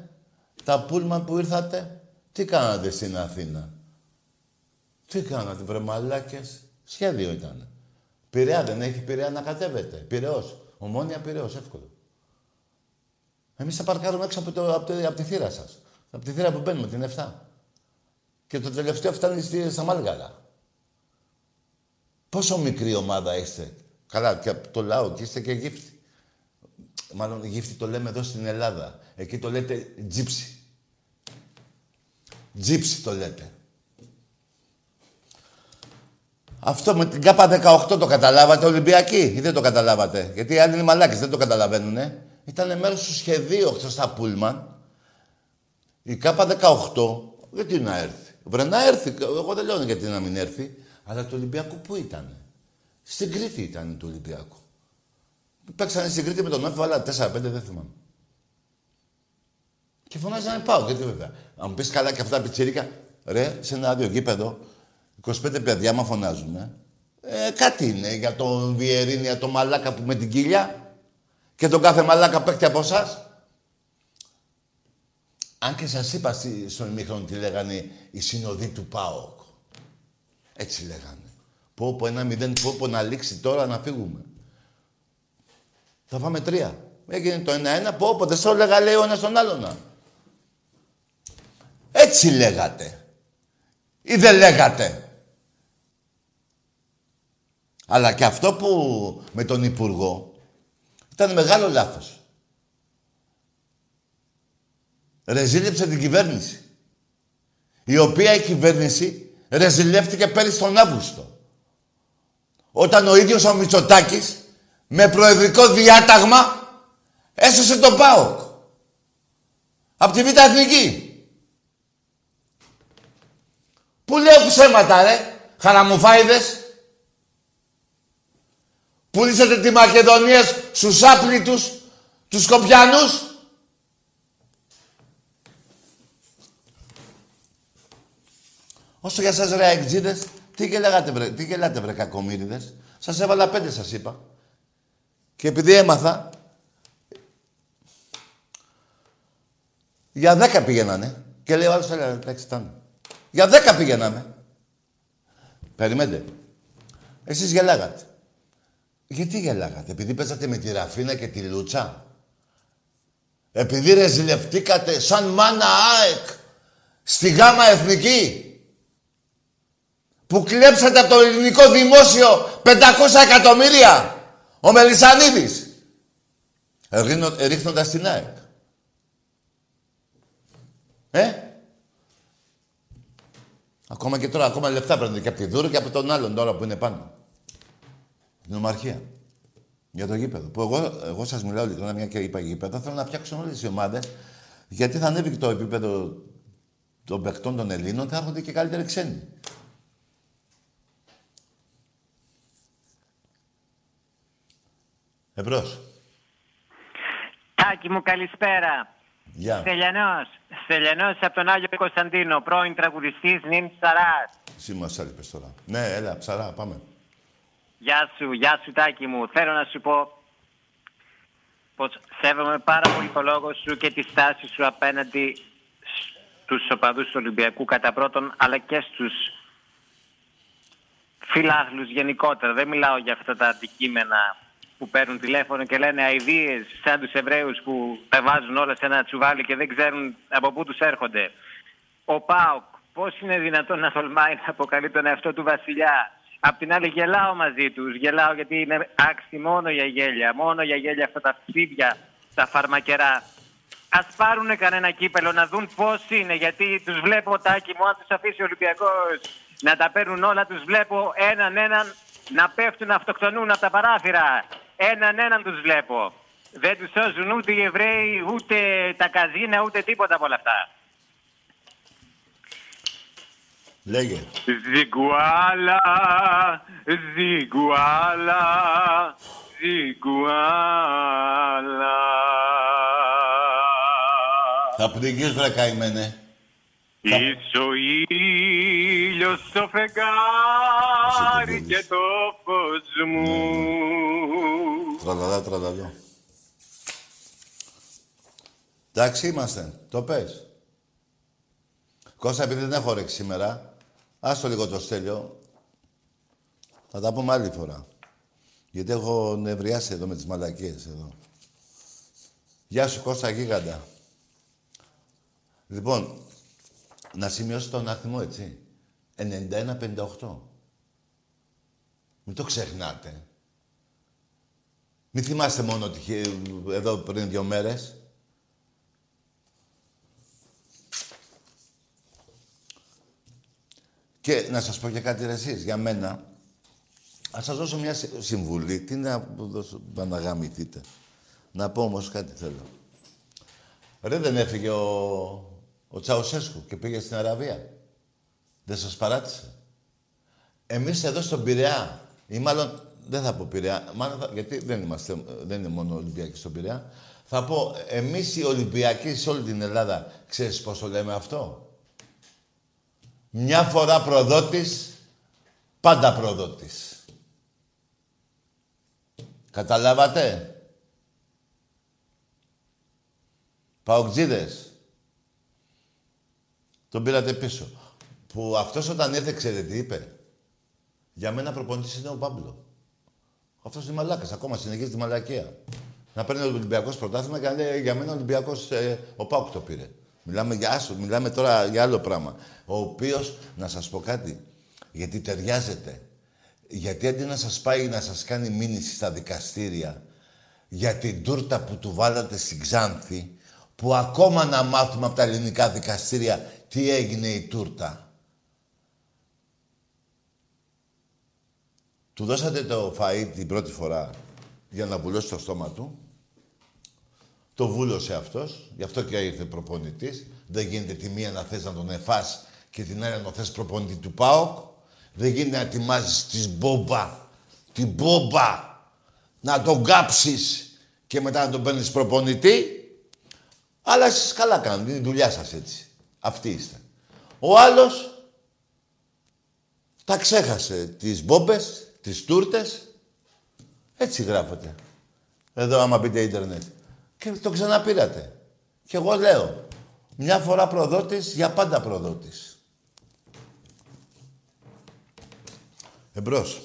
τα πούλμα που ήρθατε, τι κάνατε στην Αθήνα; Τι κάνατε, βρε μαλάκες; Σχέδιο ήταν. Πειραιά δεν έχει πειραιά να κατέβετε. Πειραιός. Ομόνια πειραιός, εύκολο. Εμείς θα παρκάρουμε έξω από, το, από, το, από τη θύρα σας. Από τη θύρα που μπαίνουμε, την 7. Και το τελευταίο φτάνει στη, στα Μάλγαρα. Πόσο μικρή ομάδα είστε. Καλά, και το λαό και είστε και γύφτη. Μάλλον γύφτη το λέμε εδώ στην Ελλάδα. Εκεί το λέτε τζίψι. Τζίψι το λέτε. Αυτό με την ΚΑΠΑ 18 το καταλάβατε Ολυμπιακοί ή δεν το καταλάβατε; Γιατί οι άλλοι είναι μαλάκες, δεν το καταλαβαίνουνε. Ήταν μέρος του σχεδίου χθες στα Πούλμαν. Η ΚΑΠΑ 18 γιατί να έρθει; Βρε να έρθει. Εγώ δεν λέω γιατί να μην έρθει. Αλλά το Ολυμπιακό πού ήταν. Στην Κρήτη ήταν το Ολυμπιακό. Παίξανε στην Κρήτη με τον Όφη, αλλά 4-5 δεν θυμάμαι. Και φωνάζανε πάω, γιατί βέβαια. Αν μου πεις καλά και αυτά πιτσίρικα, ρε, σε ένα άδειο γήπεδο, 25 παιδιά μα φωνάζουν. Ε. ε, κάτι είναι για τον Βιερίνη, για τον μαλάκα που με την κοιλιά και τον κάθε μαλάκα παίχτη από εσάς. Αν και σας είπα στον ημίχρονο τι λέγανε οι συνοδοί του ΠΑΟΚ. Έτσι λέγανε. Πω πω ένα μηδέν, πω πω να λήξει τώρα να φύγουμε. Θα φάμε τρία. Έγινε το ένα-ένα, πω πω δεν σε έλεγα λέει ο ένας τον άλλον. Έτσι λέγατε. Ή δεν λέγατε. Αλλά και αυτό που με τον Υπουργό ήταν μεγάλο λάθος. Ρεζίλεψε την κυβέρνηση. Η οποία η κυβέρνηση ρεζιλεύτηκε πέρυσι τον Αύγουστο. Όταν ο ίδιος ο Μητσοτάκης με προεδρικό διάταγμα έσωσε τον ΠΑΟΚ. Απ' τη Β' Εθνική. Πού λέω ψέματα ρε, χαραμουφάιδες. Πουλήσατε τη Μακεδονία στους άπλητους, τους Σκοπιανούς. Όσο για σας ρε εξίδες, τι γελάτε βρε, τι γελάτε βρε κακομύριδες. Σας έβαλα πέντε σας είπα. Και επειδή έμαθα, για δέκα πηγαίνανε. Και λέει ο άλλος, εντάξει, Για δέκα πηγαίναμε. Περιμένετε. Εσείς γελάγατε. Γιατί γελάγατε, επειδή παίζατε με τη Ραφίνα και τη Λούτσα; Επειδή ρεζιλευτήκατε σαν μάνα ΑΕΚ στη γάμα εθνική. Που κλέψατε από το ελληνικό δημόσιο 500 εκατομμύρια. Ο Μελισανίδης. Ρίχνοντας την ΑΕΚ. Ε; Ακόμα και τώρα, ακόμα λεφτά παίρνετε και από τη Δούρου και από τον άλλον τώρα που είναι πάνω. Την ομαρχία. Για το γήπεδο. Που εγώ, εγώ σας μιλάω ειλικρινά, μια και είπα γήπεδο, θέλω να φτιάξουν όλες οι ομάδες. Γιατί θα ανέβει και το επίπεδο των παιχτών των Ελλήνων, θα έρχονται και καλύτεροι ξένοι. Εμπρός. Τάκη μου, καλησπέρα. Γεια. Στελιανός. Στελιανός από τον Άγιο Κωνσταντίνο, πρώην τραγουδιστής Νιν Ψαράς. Εσύ μας έλειπες τώρα. Ναι, έλα, ψαρά, πάμε. Γεια σου, γεια σου Τάκη μου. Θέλω να σου πω πως σέβομαι πάρα πολύ το λόγο σου και τη στάση σου απέναντι στους οπαδούς του Ολυμπιακού κατά πρώτον, αλλά και στους φιλάθλους γενικότερα. Δεν μιλάω για αυτά τα αντικείμενα που παίρνουν τηλέφωνο και λένε αηδίες σαν τους Εβραίους που τα βάζουν όλα σε ένα τσουβάλι και δεν ξέρουν από πού τους έρχονται. Ο ΠΑΟΚ πώς είναι δυνατόν να τολμάει να αποκαλεί τον εαυτό του βασιλιά; Απ' την άλλη γελάω μαζί τους, γελάω γιατί είναι άξι μόνο για γέλια, μόνο για γέλια αυτά τα φίδια, τα φαρμακερά. Ας πάρουν κανένα κύπελο να δουν πώς είναι, γιατί τους βλέπω τάκι μου, αν τους αφήσει ο Ολυμπιακός να τα παίρνουν όλα, τους βλέπω έναν έναν να πέφτουν, να αυτοκτονούν από τα παράθυρα. Έναν έναν τους βλέπω. Δεν τους σώζουν ούτε οι Εβραίοι, ούτε τα καζίνα, ούτε τίποτα από όλα αυτά. Λέγε. Ζιγκουάλα, ζιγκουάλα, ζιγκουάλα. Θα πνιγείς βρε καημένε. Είσαι ο ήλιος στο φεγγάρι και το φως μου. Τραλαλά, τραλαλό. Εντάξει είμαστε. Το πες. Κώστα, επειδή δεν έχω όρεξη σήμερα, άστο λίγο το στέλιο. Θα τα πούμε άλλη φορά. Γιατί έχω νευριάσει εδώ με τις μαλακίες εδώ. Γεια σου Κώστα Γίγαντα. Λοιπόν, να σημειώσω τον αριθμό, έτσι. 91-58. Μην το ξεχνάτε. Μην θυμάστε μόνο ότι είχε εδώ πριν δύο μέρες. Και να σας πω και κάτι ρε εσείς, για μένα. Ας σας δώσω μια συμβουλή. Τι να δώσω, να γαμηθείτε. Να πω όμως κάτι θέλω. Ρε δεν έφυγε ο, ο Τσαουσέσκου και πήγε στην Αραβία. Δεν σας παράτησε. Εμείς εδώ στον Πειραιά, ή μάλλον δεν θα πω Πειραιά, μάλλον γιατί δεν, είμαστε, δεν είναι μόνο Ολυμπιακοί στον Πειραιά. Θα πω, εμείς οι Ολυμπιακοί σε όλη την Ελλάδα, ξέρεις πώς το λέμε αυτό; Μια φορά προδότης, πάντα προδότης. Καταλάβατε; Παοκτζίδες. Τον πήρατε πίσω. Που αυτός όταν ήρθε, ξέρετε τι είπε; Για μένα προπονητής είναι ο Πάμπλο. Αυτός είναι μαλάκας, ακόμα συνεχίζει τη μαλακία. Να παίρνει ο Ολυμπιακός πρωτάθλημα και να λέει για μένα ο Ολυμπιακός, ε, ο Πάουκ το πήρε. Μιλάμε για άσο, μιλάμε τώρα για άλλο πράγμα. Ο οποίος, να σας πω κάτι, γιατί ταιριάζεται. Γιατί αντί να σας πάει να σας κάνει μήνυση στα δικαστήρια για την τούρτα που του βάλατε στην Ξάνθη, που ακόμα να μάθουμε από τα ελληνικά δικαστήρια τι έγινε η τούρτα. Του δώσατε το φαΐ την πρώτη φορά για να βουλώσει το στόμα του. Το βούλωσε αυτός, γι' αυτό και ήρθε προπονητής. Δεν γίνεται τη μία να θες να τον εφάς και την άλλη να θες προπονητή του ΠΑΟΚ. Δεν γίνεται να ετοιμάζεις τη μπόμπα, την μπόμπα, να τον κάψεις και μετά να τον παίρνεις προπονητή. Αλλά εσείς καλά κάνετε, είναι η δουλειά σας έτσι. Αυτή είστε. Ο άλλος τα ξέχασε τις μπόμπες, τις τούρτες. Έτσι γράφεται. Εδώ άμα πείτε ίντερνετ. Και το ξαναπήρατε. Και εγώ λέω, μια φορά προδότης, για πάντα προδότης. Εμπρός.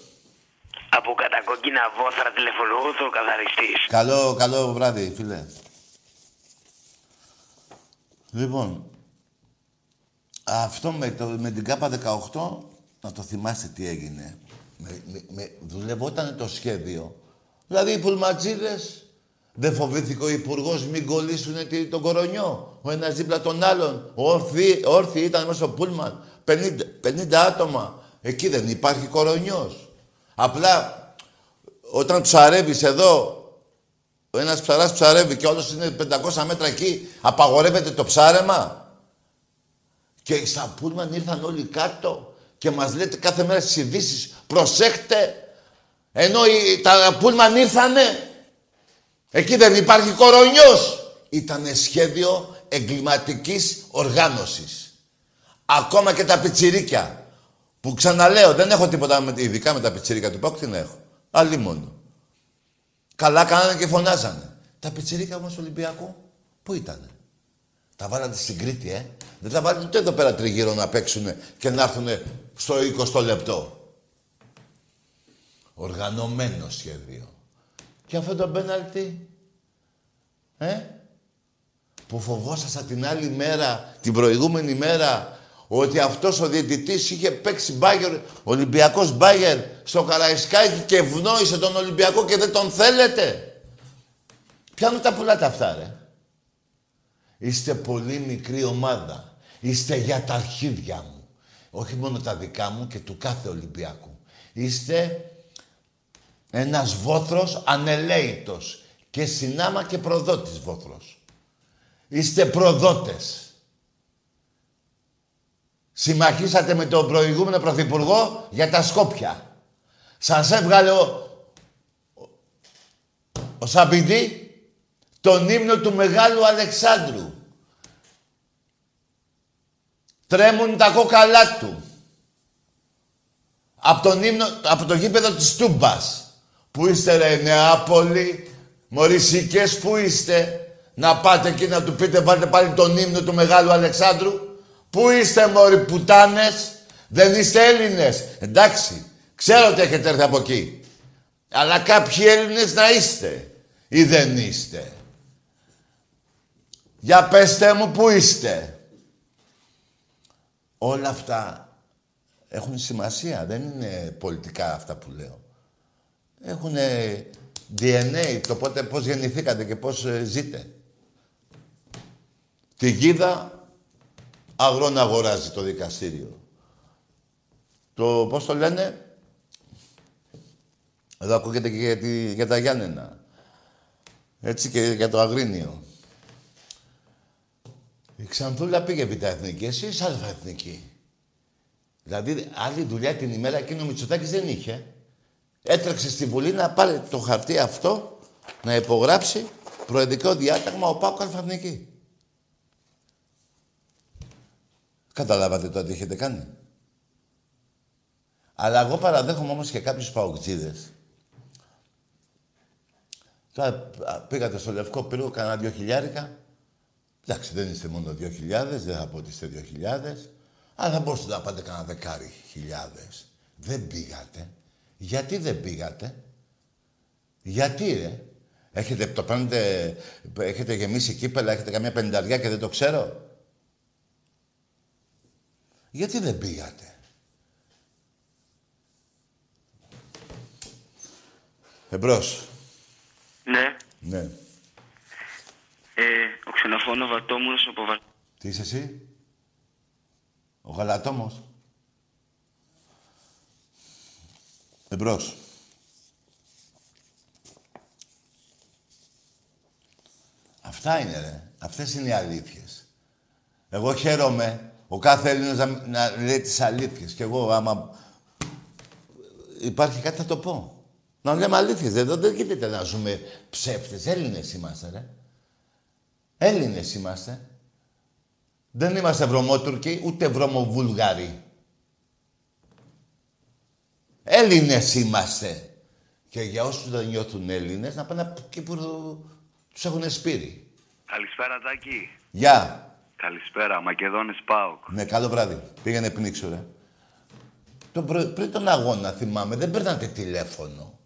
Από κατακόκκινα βόθρα τηλεφωνώ ο καθαριστής. Καλό, καλό βράδυ, φίλε. Λοιπόν, αυτό με, το, με την ΚΑΠΑ 18, να το θυμάστε τι έγινε. Με, με, με, δουλευόταν το σχέδιο. Δηλαδή οι πουλματζίδες δεν φοβήθηκε ο υπουργός μην κολλήσουν τον κορονιό. Ο ένας δίπλα τον άλλον. Όρθιοι, όρθιοι ήταν μέσα στο πούλμαν. 50, 50 άτομα. Εκεί δεν υπάρχει κορονιός. Απλά όταν ψαρεύεις εδώ, ο ένας ψαράς ψαρεύει και όλος είναι 500 μέτρα εκεί, απαγορεύεται το ψάρεμα. Και στα πούλμαν ήρθαν όλοι κάτω και μας λέτε κάθε μέρα στις ειδήσεις, προσέχτε, ενώ οι, τα πούλμαν ήρθανε Εκεί δεν υπάρχει κορονιός. Ήτανε σχέδιο εγκληματικής οργάνωσης. Ακόμα και τα πιτσιρίκια. Που ξαναλέω, δεν έχω τίποτα με, ειδικά με τα πιτσιρίκια του Πάκου, τι έχω. Άλλοι μόνο. Καλά κάνανε και φωνάζανε. Τα πιτσιρίκια όμως του Ολυμπιακού, πού ήτανε; Τα βάλατε στην Κρήτη, ε. Δεν τα βάλατε ούτε εδώ πέρα τριγύρω να παίξουν και να έρθουν στο 20 λεπτό. Οργανωμένο σχέδιο. Και αυτό το πέναλτι, ε, που φοβόσασταν την άλλη μέρα, την προηγούμενη μέρα, ότι αυτός ο διαιτητής είχε παίξει μπάγερ, Ολυμπιακός μπάγερ στο Καραϊσκάκι και ευνόησε τον Ολυμπιακό και δεν τον θέλετε. Πιάνω τα πουλάτε αυτά, ρε. Είστε πολύ μικρή ομάδα. Είστε για τα αρχίδια μου. Όχι μόνο τα δικά μου και του κάθε Ολυμπιακού. Είστε ένας βόθρος ανελαίητος και συνάμα και προδότης βόθρος. Είστε προδότες. Συμμαχίσατε με τον προηγούμενο πρωθυπουργό για τα Σκόπια. Σας έβγαλε ο, ο Σαμπιντή τον ύμνο του Μεγάλου Αλεξάνδρου. Τρέμουν τα κόκαλά του. Από, τον ύμνο, από το γήπεδο της Τούμπας. Πού είστε ρε Νεάπολη, Μωρισικές, πού είστε; Να πάτε εκεί να του πείτε βάλτε πάλι τον ύμνο του Μεγάλου Αλεξάνδρου. Πού είστε μωροί πουτάνες; Δεν είστε Έλληνες. Εντάξει. Ξέρω ότι έχετε έρθει από εκεί. Αλλά κάποιοι Έλληνες να είστε. Ή δεν είστε. Για πέστε μου πού είστε; Όλα αυτά έχουν σημασία. Δεν είναι πολιτικά αυτά που λέω. Έχουν DNA, το πότε, πώς γεννηθήκατε και πώς ε, ζείτε; Τη γίδα αγρόν αγοράζει το δικαστήριο. Το, πώς το λένε, εδώ ακούγεται και για, τη, για τα Γιάννενα. Έτσι και για το Αγρίνιο. Η Ξανθούλα πήγε β' εθνική, εσύ είσαι αλφα εθνική. Δηλαδή, άλλη δουλειά την ημέρα εκείνο ο Μητσοτάκης δεν είχε. Έτρεξε στη Βουλή να πάρει το χαρτί αυτό, να υπογράψει προεδρικό διάταγμα ο Πάκος Αλφα Καταλάβατε το τι έχετε κάνει. Αλλά εγώ παραδέχομαι όμως και κάποιους παοκτζίδες. Τώρα πήγατε στο Λευκό Πύργο, κανένα δυο χιλιάρικα. Εντάξει, δεν είστε μόνο δύο χιλιάδες, δεν θα πω ότι είστε δύο χιλιάδες. Αλλά θα μπορούσατε να πάτε κανένα δεκάρι χιλιάδες. Δεν πήγατε. Γιατί δεν πήγατε; Γιατί, ρε; Έχετε, το παίρνετε, έχετε γεμίσει κύπελα, έχετε καμιά πενταριά και δεν το ξέρω; Γιατί δεν πήγατε; Εμπρός. Ναι. Ναι. Ε, ο ξενοφόνο Βατόμουρος από Βα... Τι είσαι εσύ; Ο Γαλατόμος. Εμπρός. Αυτά είναι, ρε. Αυτές είναι οι αλήθειες. Εγώ χαίρομαι ο κάθε Έλληνας να, να λέει τις αλήθειες. Και εγώ άμα υπάρχει κάτι θα το πω. Να λέμε αλήθειες. Εδώ δεν γίνεται να ζούμε ψεύτες. Έλληνες είμαστε, ρε. Έλληνες είμαστε. Δεν είμαστε βρωμότουρκοι, ούτε βρωμοβούλγαροι. Έλληνες είμαστε. Και για όσους δεν νιώθουν Έλληνες, να πάνε εκεί που τους έχουν σπείρει. Καλησπέρα, Τάκη. Γεια. Καλησπέρα, Μακεδόνες ΠΑΟΚ. Ναι, καλό βράδυ. Πήγαινε πνίξω, ρε. Το πρω... Πριν τον αγώνα, θυμάμαι, δεν παίρνατε τηλέφωνο.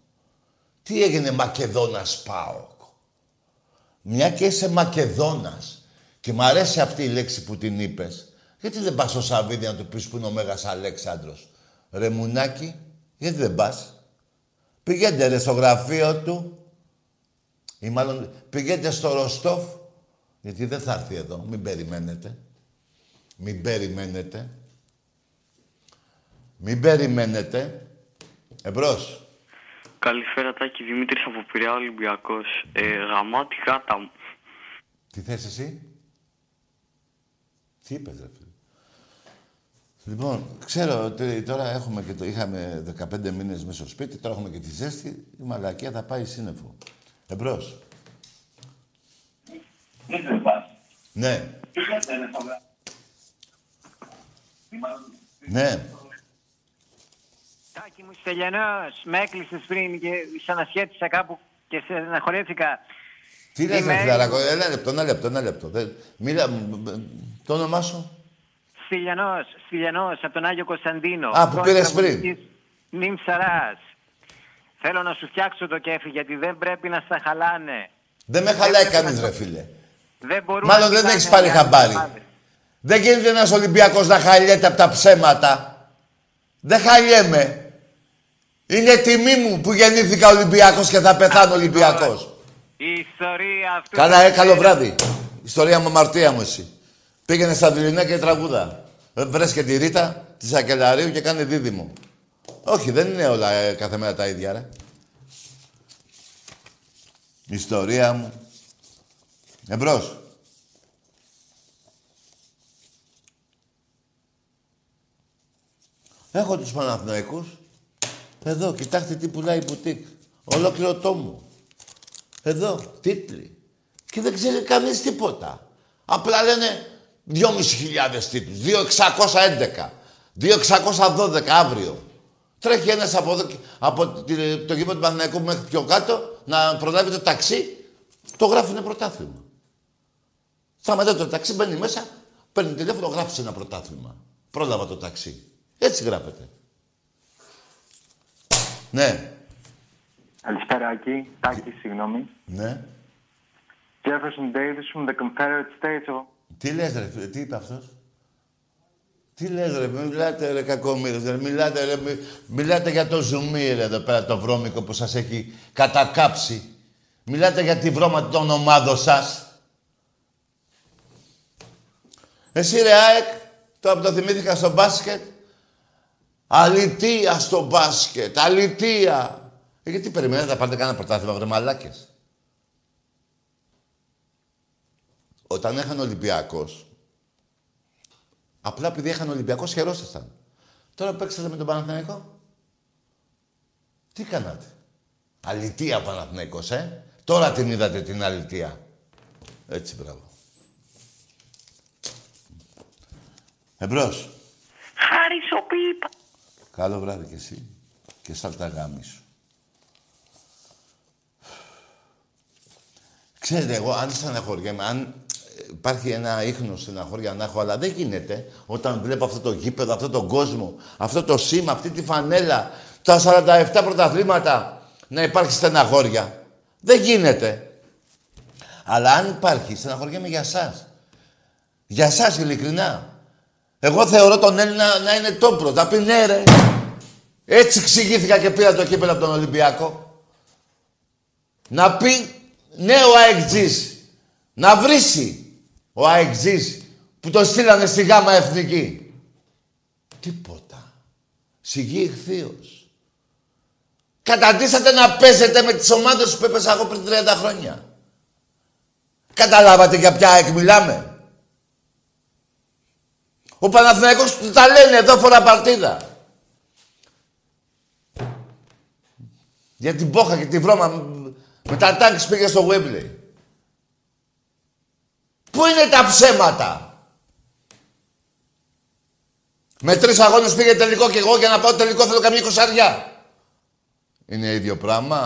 Τι έγινε Μακεδόνας ΠΑΟΚ. Μια και είσαι Μακεδόνας και μ' αρέσει αυτή η λέξη που την είπες, γιατί δεν πας στο Σαββίδι να του πεις που είναι ο Μέγας Αλέξανδρος; Ρε μουνάκι, γιατί δεν πας; Πηγαίνετε ρε στο γραφείο του ή μάλλον πηγαίνετε στο Ροστόφ γιατί δεν θα έρθει εδώ. Μην περιμένετε. Μην περιμένετε. Μην περιμένετε. Εμπρός. Καλησπέρα, Τάκη. Δημήτρης από Πειραιά Ολυμπιακός. Ε, γαμάτι γάτα μου. Τι θες εσύ; Τι είπες, ρε φίλε; Λοιπόν, ξέρω ότι τώρα έχουμε και το, είχαμε 15 μήνες μέσα στο σπίτι, τώρα έχουμε και τη ζέστη, η μαλακία θα πάει σύννεφο. Εμπρός. Ναι. Ναι. Τάκη μου στελιανός, με έκλεισες πριν και ξανασχέτησα κάπου και σε αναχωρέθηκα. Τι λες, ρε φιλαράκο, ένα λεπτό, ένα λεπτό, ένα λεπτό. Δεν- Μίλα, μ, μ, το όνομά σου; Στυλιανός, Στυλιανός, από τον Άγιο Κωνσταντίνο. Α, που πήρες πριν. Νιμ Σαράς. Θέλω να σου φτιάξω το κέφι γιατί δεν πρέπει να στα χαλάνε. Δεν με χαλάει κανείς, ρε φίλε. Δεν μπορούν Μάλλον να δεν κοιτάνε έχεις πάρει οι άλλοι χαμπάρι. ομάδες. Δεν γίνεται ένας Ολυμπιακός να χαλιέται από τα ψέματα. Δεν χαλιέμαι. Είναι τιμή μου που γεννήθηκα Ολυμπιακός και θα πεθάνω Ολυμπιακός. Η ιστορία αυτού... Καλά, ε, καλό βράδυ. Ιστορία μου, αμαρτία μου εσύ. Πήγαινε στα Βιλινά και τραγούδα. Ε, Βρες και τη Ρίτα, τη Σακελαρίου και κάνε δίδυμο. Όχι, δεν είναι όλα ε, κάθε μέρα τα ίδια, ρε. Ιστορία μου. Εμπρός. Έχω τους Παναθηναϊκούς. Εδώ, κοιτάξτε τι πουλάει η μπουτίκ. Ολόκληρο τόμο. Εδώ, τίτλοι. Και δεν ξέρει κανείς τίποτα. Απλά λένε 2.500 τίτλους. 2.611. 2.612 αύριο. Τρέχει ένας από, εδώ, από το γήπεδο του Παναθηναϊκού μέχρι πιο κάτω να προλάβει το ταξί. Το γράφουνε πρωτάθλημα. Σταματάει το ταξί, μπαίνει μέσα, παίρνει τηλέφωνο, γράφεις ένα πρωτάθλημα. Πρόλαβα το ταξί. Έτσι γράφεται. Ναι. Καλησπέρα, Άκη. Τάκη, συγγνώμη. Ναι. Jefferson Davis from the Confederate States of... Τι λες ρε, τι είπε αυτός; Τι λες ρε, μιλάτε ρε κακομύρες, ρε, μιλάτε ρε, μιλάτε για το ζουμί ρε εδώ πέρα το βρώμικο που σας έχει κατακάψει. Μιλάτε για τη βρώμα των ομάδων σας. Εσύ ρε ΑΕΚ, τώρα που το θυμήθηκα στο μπάσκετ, αλητία στο μπάσκετ, αλητία. Ε, γιατί περιμένετε να πάρετε κανένα πρωτάθλημα, βρε μαλάκες; Όταν έχανε Ολυμπιακός, απλά επειδή έχανε Ολυμπιακός χαιρόσασταν. Τώρα παίξατε με τον Παναθηναϊκό. Τι κάνατε; Αλητία Παναθηναϊκός, ε; Τώρα την είδατε την αλητία. Έτσι, μπράβο. Εμπρός. Χαρισοπίπα. Καλό βράδυ κι εσύ. Και σαλταγάμι σου. Ξέρετε, εγώ αν στεναχωριέμαι, αν υπάρχει ένα ίχνος στεναχώρια να έχω, αλλά δεν γίνεται όταν βλέπω αυτό το γήπεδο, αυτόν τον κόσμο, αυτό το σήμα, αυτή τη φανέλα, τα 47 πρωταθλήματα να υπάρχει στεναχώρια. Δεν γίνεται. Αλλά αν υπάρχει, στεναχωριέμαι για εσάς. Για εσάς ειλικρινά. Εγώ θεωρώ τον Έλληνα να είναι τόπρο. Θα πει ναι, ρε. Έτσι εξηγήθηκα και πήρα το κύπελο από τον Ολυμπιακό. Να πει ναι ο ΑΕΚΤΖΙΣ. Να βρίσει ο ΑΕΚΤΖΙΣ που το στείλανε στη γάμα εθνική. Τίποτα. Σιγή ηχθείος. Καταντήσατε να παίζετε με τις ομάδες που έπαιζα εγώ πριν 30 χρόνια. Καταλάβατε για ποια ΑΕΚ μιλάμε. Ο Παναθηναϊκός του τα λένε εδώ φορά παρτίδα. Για την πόχα και τη βρώμα με τα τάγκς πήγε στο Wembley. Πού είναι τα ψέματα; Με τρεις αγώνες πήγε τελικό και εγώ για να πάω τελικό θέλω καμία κοσαριά. Είναι ίδιο πράγμα.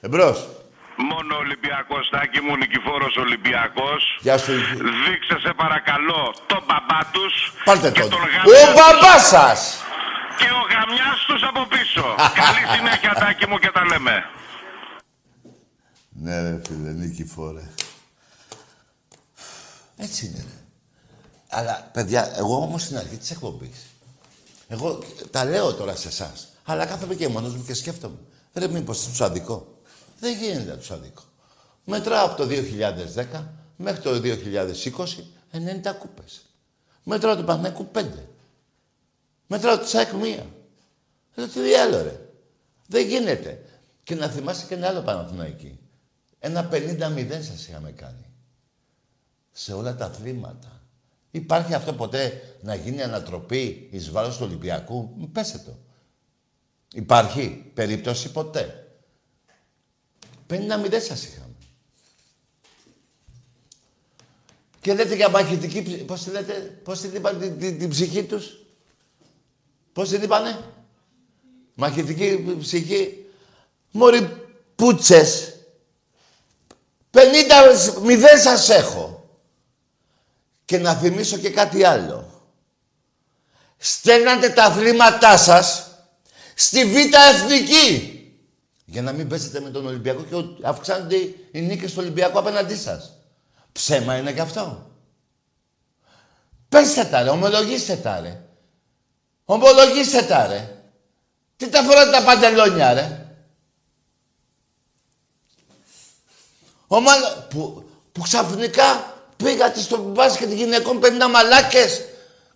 Εμπρός. Μόνο Ολυμπιακός, Τάκη μου, Νικηφόρος Ολυμπιακός. Γεια σου. Δείξε σε παρακαλώ τον μπαμπά τους. Πάρτε και τον. τον Ο μπαμπάς σας! Και ο γαμιάς τους από πίσω. Καλή συνέχεια, Τάκη μου, και τα λέμε. Ναι, ρε φίλε, Νικηφόρε. Έτσι είναι, ρε. Αλλά, παιδιά, εγώ όμως στην αρχή της εκπομπής, εγώ τα λέω τώρα σε εσάς. Αλλά κάθομαι και μόνος μου και σκέφτομαι. Ρε, μήπως τους αδικό. Δεν γίνεται να τους αδικό. Μετράω από το 2010 μέχρι το 2020 90 κούπες. Μετράω τον Παναθηναϊκό 5. Μετράω τη ΣΑΕΚ μία. Λέω τι διάλο ρε. Δεν γίνεται. Και να θυμάσαι και ένα άλλο Παναθηναϊκή. Ένα 50-0 σας είχαμε κάνει. Σε όλα τα αθλήματα. Υπάρχει αυτό ποτέ να γίνει ανατροπή εις βάρος του Ολυμπιακού; Μην πέστε το. Υπάρχει περίπτωση ποτέ; 50-0 σας είχαμε. Και λέτε για μαχητική... Πώς τη λέτε, πώς την είπαν την, την, την ψυχή τους; Πώς την είπανε. Μαχητική ψυχή. Μωρή πούτσες. 50-0 σας έχω. Και να θυμίσω και κάτι άλλο. Στέλνατε τα αθλήματά σας στη Β' Εθνική. Για να μην πέσετε με τον Ολυμπιακό και αυξάνονται οι νίκες του Ολυμπιακού απέναντί σας. Ψέμα είναι και αυτό. Πέστε τα ρε, ομολογήστε τα ρε. Ομολογήστε τα ρε. Τι τα φοράτε τα παντελόνια ρε. Ομάδα που, που ξαφνικά πήγατε στο μπάσκετ γυναικών 50 μαλάκες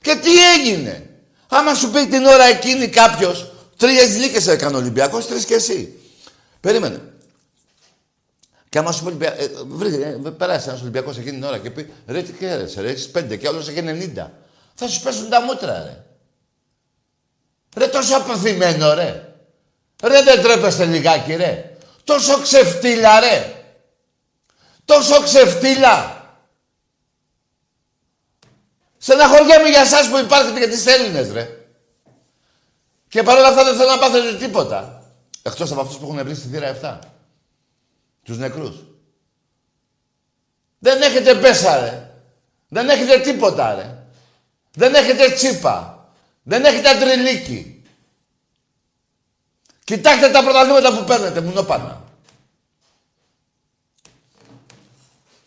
και τι έγινε; Άμα σου πει την ώρα εκείνη κάποιος, τρεις νίκες έκανε ο Ολυμπιακός, τρεις και εσύ. Περίμενε. Και άμα σου πει, ε, βρει, ε, περάσει ένας Ολυμπιακός εκείνη την ώρα και πει ρε τι κέρδισε, ρε έχεις πέντε και άλλος έχει 90. Θα σου πέσουν τα μούτρα, ρε. Ρε τόσο αποθυμένο, ρε. Ρε δεν τρέπεστε λιγάκι, ρε. Τόσο ξεφτύλα, ρε. Τόσο ξεφτύλα. Στεναχωριέμαι για εσάς που υπάρχετε και τις Έλληνες, ρε. Και παρόλα αυτά δεν θέλω να πάθετε τίποτα. Εκτός από αυτούς που έχουν βρει στη θύρα 7. Τους νεκρούς. Δεν έχετε πέσα, ρε. Δεν έχετε τίποτα, ρε. Δεν έχετε τσίπα. Δεν έχετε αντριλίκι. Κοιτάξτε τα πρωταθλήματα που παίρνετε, μουνόπανα.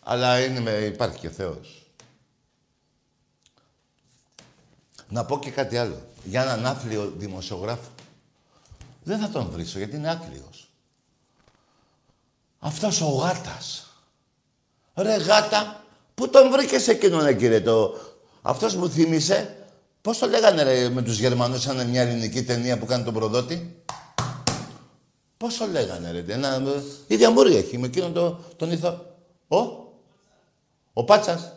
Αλλά είναι με, υπάρχει και Θεός. Να πω και κάτι άλλο. Για έναν άθλιο δημοσιογράφο. Δεν θα τον βρίσω γιατί είναι άθλιος. Αυτός ο γάτας. Ρε γάτα, πού τον βρήκες εκείνον κύριε το... Αυτός μου θύμισε, πώς το λέγανε ρε με τους Γερμανούς σαν μια ελληνική ταινία που κάνει τον προδότη; Πώς το λέγανε ρε, ένα... Η διαμούρη έχει με εκείνον το, τον ηθο... Ο, ο Πάτσας.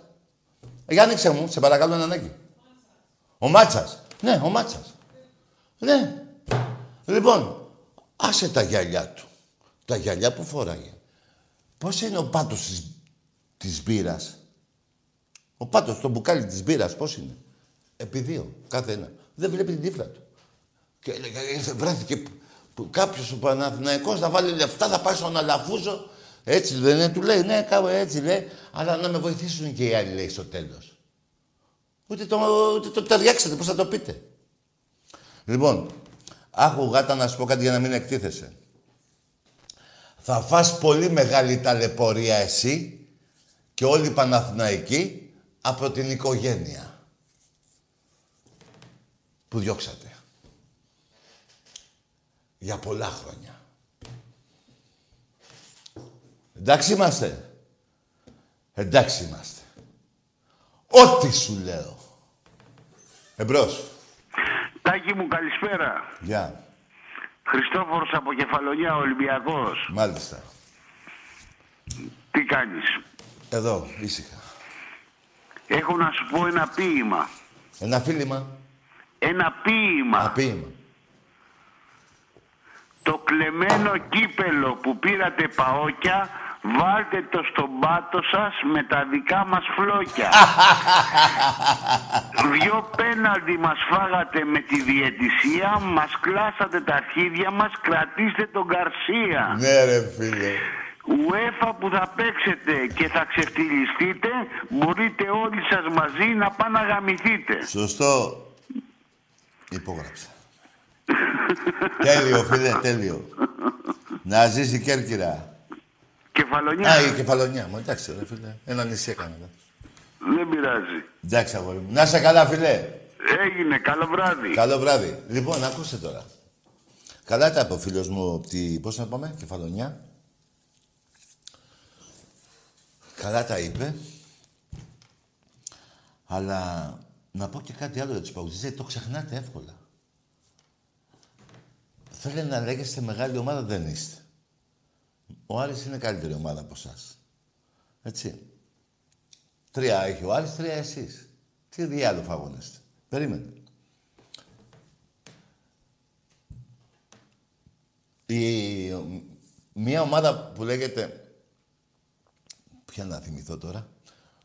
Για άνοιξε μου, σε παρακαλώ ένα ανάγκη. Ο Μάτσας. Ναι, ο Μάτσας. Ναι. Λοιπόν, άσε τα γυαλιά του. Τα γυαλιά που φοράγε. Πώς είναι ο πάτος της, της μπύρας; Ο πάτος, το μπουκάλι της μπύρας, πώς είναι; Επί δύο, κάθε ένα. Δεν βλέπει την τύφλα του. Και ήρθε, βρέθηκε κάποιος ο Παναθηναϊκός να βάλει λεφτά, θα πάει στον Αλαφούζο. Έτσι δεν είναι, του λέει, ναι, κάπου έτσι λέει, αλλά να με βοηθήσουν και οι άλλοι, λέει στο τέλος. Ούτε το, ούτε το ταιριάξετε, πώς θα το πείτε. Λοιπόν, άχου γάτα να σου πω κάτι για να μην εκτίθεσαι. Θα φας πολύ μεγάλη ταλαιπωρία εσύ και όλοι οι Παναθηναϊκοί από την οικογένεια που διώξατε. Για πολλά χρόνια. Εντάξει είμαστε. Εντάξει είμαστε. Ό,τι σου λέω. Εμπρός. Τάκη μου, καλησπέρα. Γεια. Χριστόφορος από Κεφαλονιά, Ολυμπιακός. Μάλιστα. Τι κάνεις; Εδώ, ήσυχα. Έχω να σου πω ένα ποίημα. Ένα φίλημα. Ένα ποίημα. Ένα ποίημα. Το κλεμμένο κύπελο που πήρατε παόκια Βάλτε το στον πάτο σας με τα δικά μας φλόκια. Δυο πέναλτι μας φάγατε με τη διαιτησία, μας κλάσατε τα αρχίδια μας, κρατήστε τον Καρσία. Ναι ρε φίλε. UEFA που θα παίξετε και θα ξεφτυλιστείτε, μπορείτε όλοι σας μαζί να πάνε να γαμηθείτε. Σωστό. Υπόγραψα. τέλειο φίλε, τέλειο. Να ζήσει η Κέρκυρα. Κεφαλονιά. Α, η κεφαλονιά μου. Εντάξει, ρε φίλε. Ένα νησί έκανα. Δεν πειράζει. Εντάξει, αγόρι μου. Να είσαι καλά, φίλε. Έγινε. Καλό βράδυ. Καλό βράδυ. Λοιπόν, ακούστε τώρα. Καλά τα είπε ο φίλος μου από τη... Πώς να πάμε, κεφαλονιά. Καλά τα είπε. Αλλά να πω και κάτι άλλο για τους παγκοσμίους. Το ξεχνάτε εύκολα. Θέλετε να λέγεστε μεγάλη ομάδα, δεν είστε. Ο Άρης είναι καλύτερη ομάδα από εσάς. Έτσι. Τρία έχει ο Άρης, τρία εσείς. Τι διάλογο φαγωνέστε. Περίμενε. Η, μια ομάδα που λέγεται... Ποια να θυμηθώ τώρα.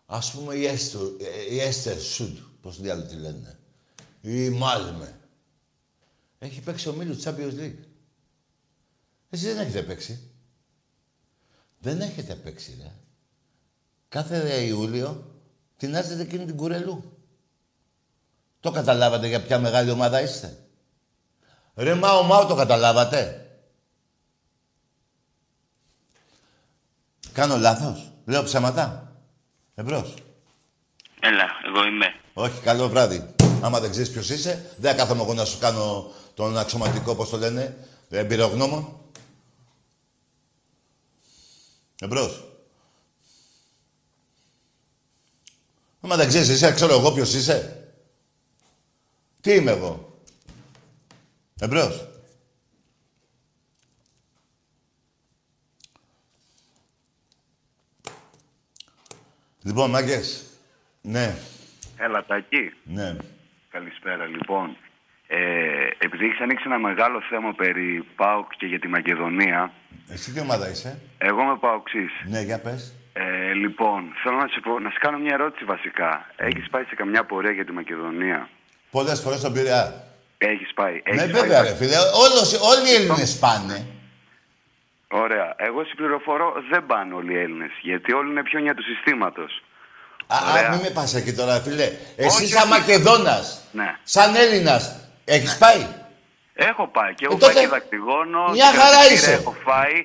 Ας πούμε η, Έστο, η Έστερ Σουντ, πώς διάλογο τη λένε. Η Μάλμε. Έχει παίξει ο Μίλου Champions League. Εσείς δεν έχετε παίξει. Δεν έχετε παίξει, ρε. Κάθε Ιούλιο τεινάζετε εκείνη την κουρελού. Το καταλάβατε για ποια μεγάλη ομάδα είστε. Ρε Μάο Μάο το καταλάβατε. Κάνω λάθος. Λέω ψέματα. Εμπρός. Έλα, εγώ είμαι. Όχι, καλό βράδυ. Άμα δεν ξέρεις ποιος είσαι, δεν κάθομαι εγώ να σου κάνω τον αξιωματικό, πώς το λένε, εμπειρογνώμων. Εμπρός. Άμα δεν ξέρεις εσύ, ξέρω εγώ ποιος είσαι. Τι είμαι εγώ. Εμπρός. Λοιπόν, μάγκες. Ναι. Έλα, Τάκη. Ναι. Καλησπέρα, λοιπόν. Ε, επειδή έχεις ανοίξει ένα μεγάλο θέμα περί ΠΑΟΚ και για τη Μακεδονία. Εσύ τι ομάδα είσαι; Εγώ είμαι ΠΑΟΚΣής. Ναι, για πες. Ε, λοιπόν, θέλω να σου, πω, να σου κάνω μια ερώτηση βασικά. Έχεις πάει σε καμιά πορεία για τη Μακεδονία; Πολλές φορές στον Πειραιά. Έχεις πάει. Ναι, έχεις βέβαια, πάει. ρε φίλε. Όλος, όλοι οι Έλληνες πάνε. Ωραία. Εγώ συμπληροφορώ δεν πάνε όλοι οι Έλληνες. Γιατί όλοι είναι πιόνια του συστήματος. Α, Ωραία. α, μην με πας εκεί τώρα, φίλε. Εσύ Όχι, σαν όχι. Μακεδόνας, Ναι. σαν Έλληνας, έχεις πάει; Έχω πάει και έχω Ε, τότε πάει και δακτυγόνο. μια και χαρά κρατητήρια είσαι. Έχω φάει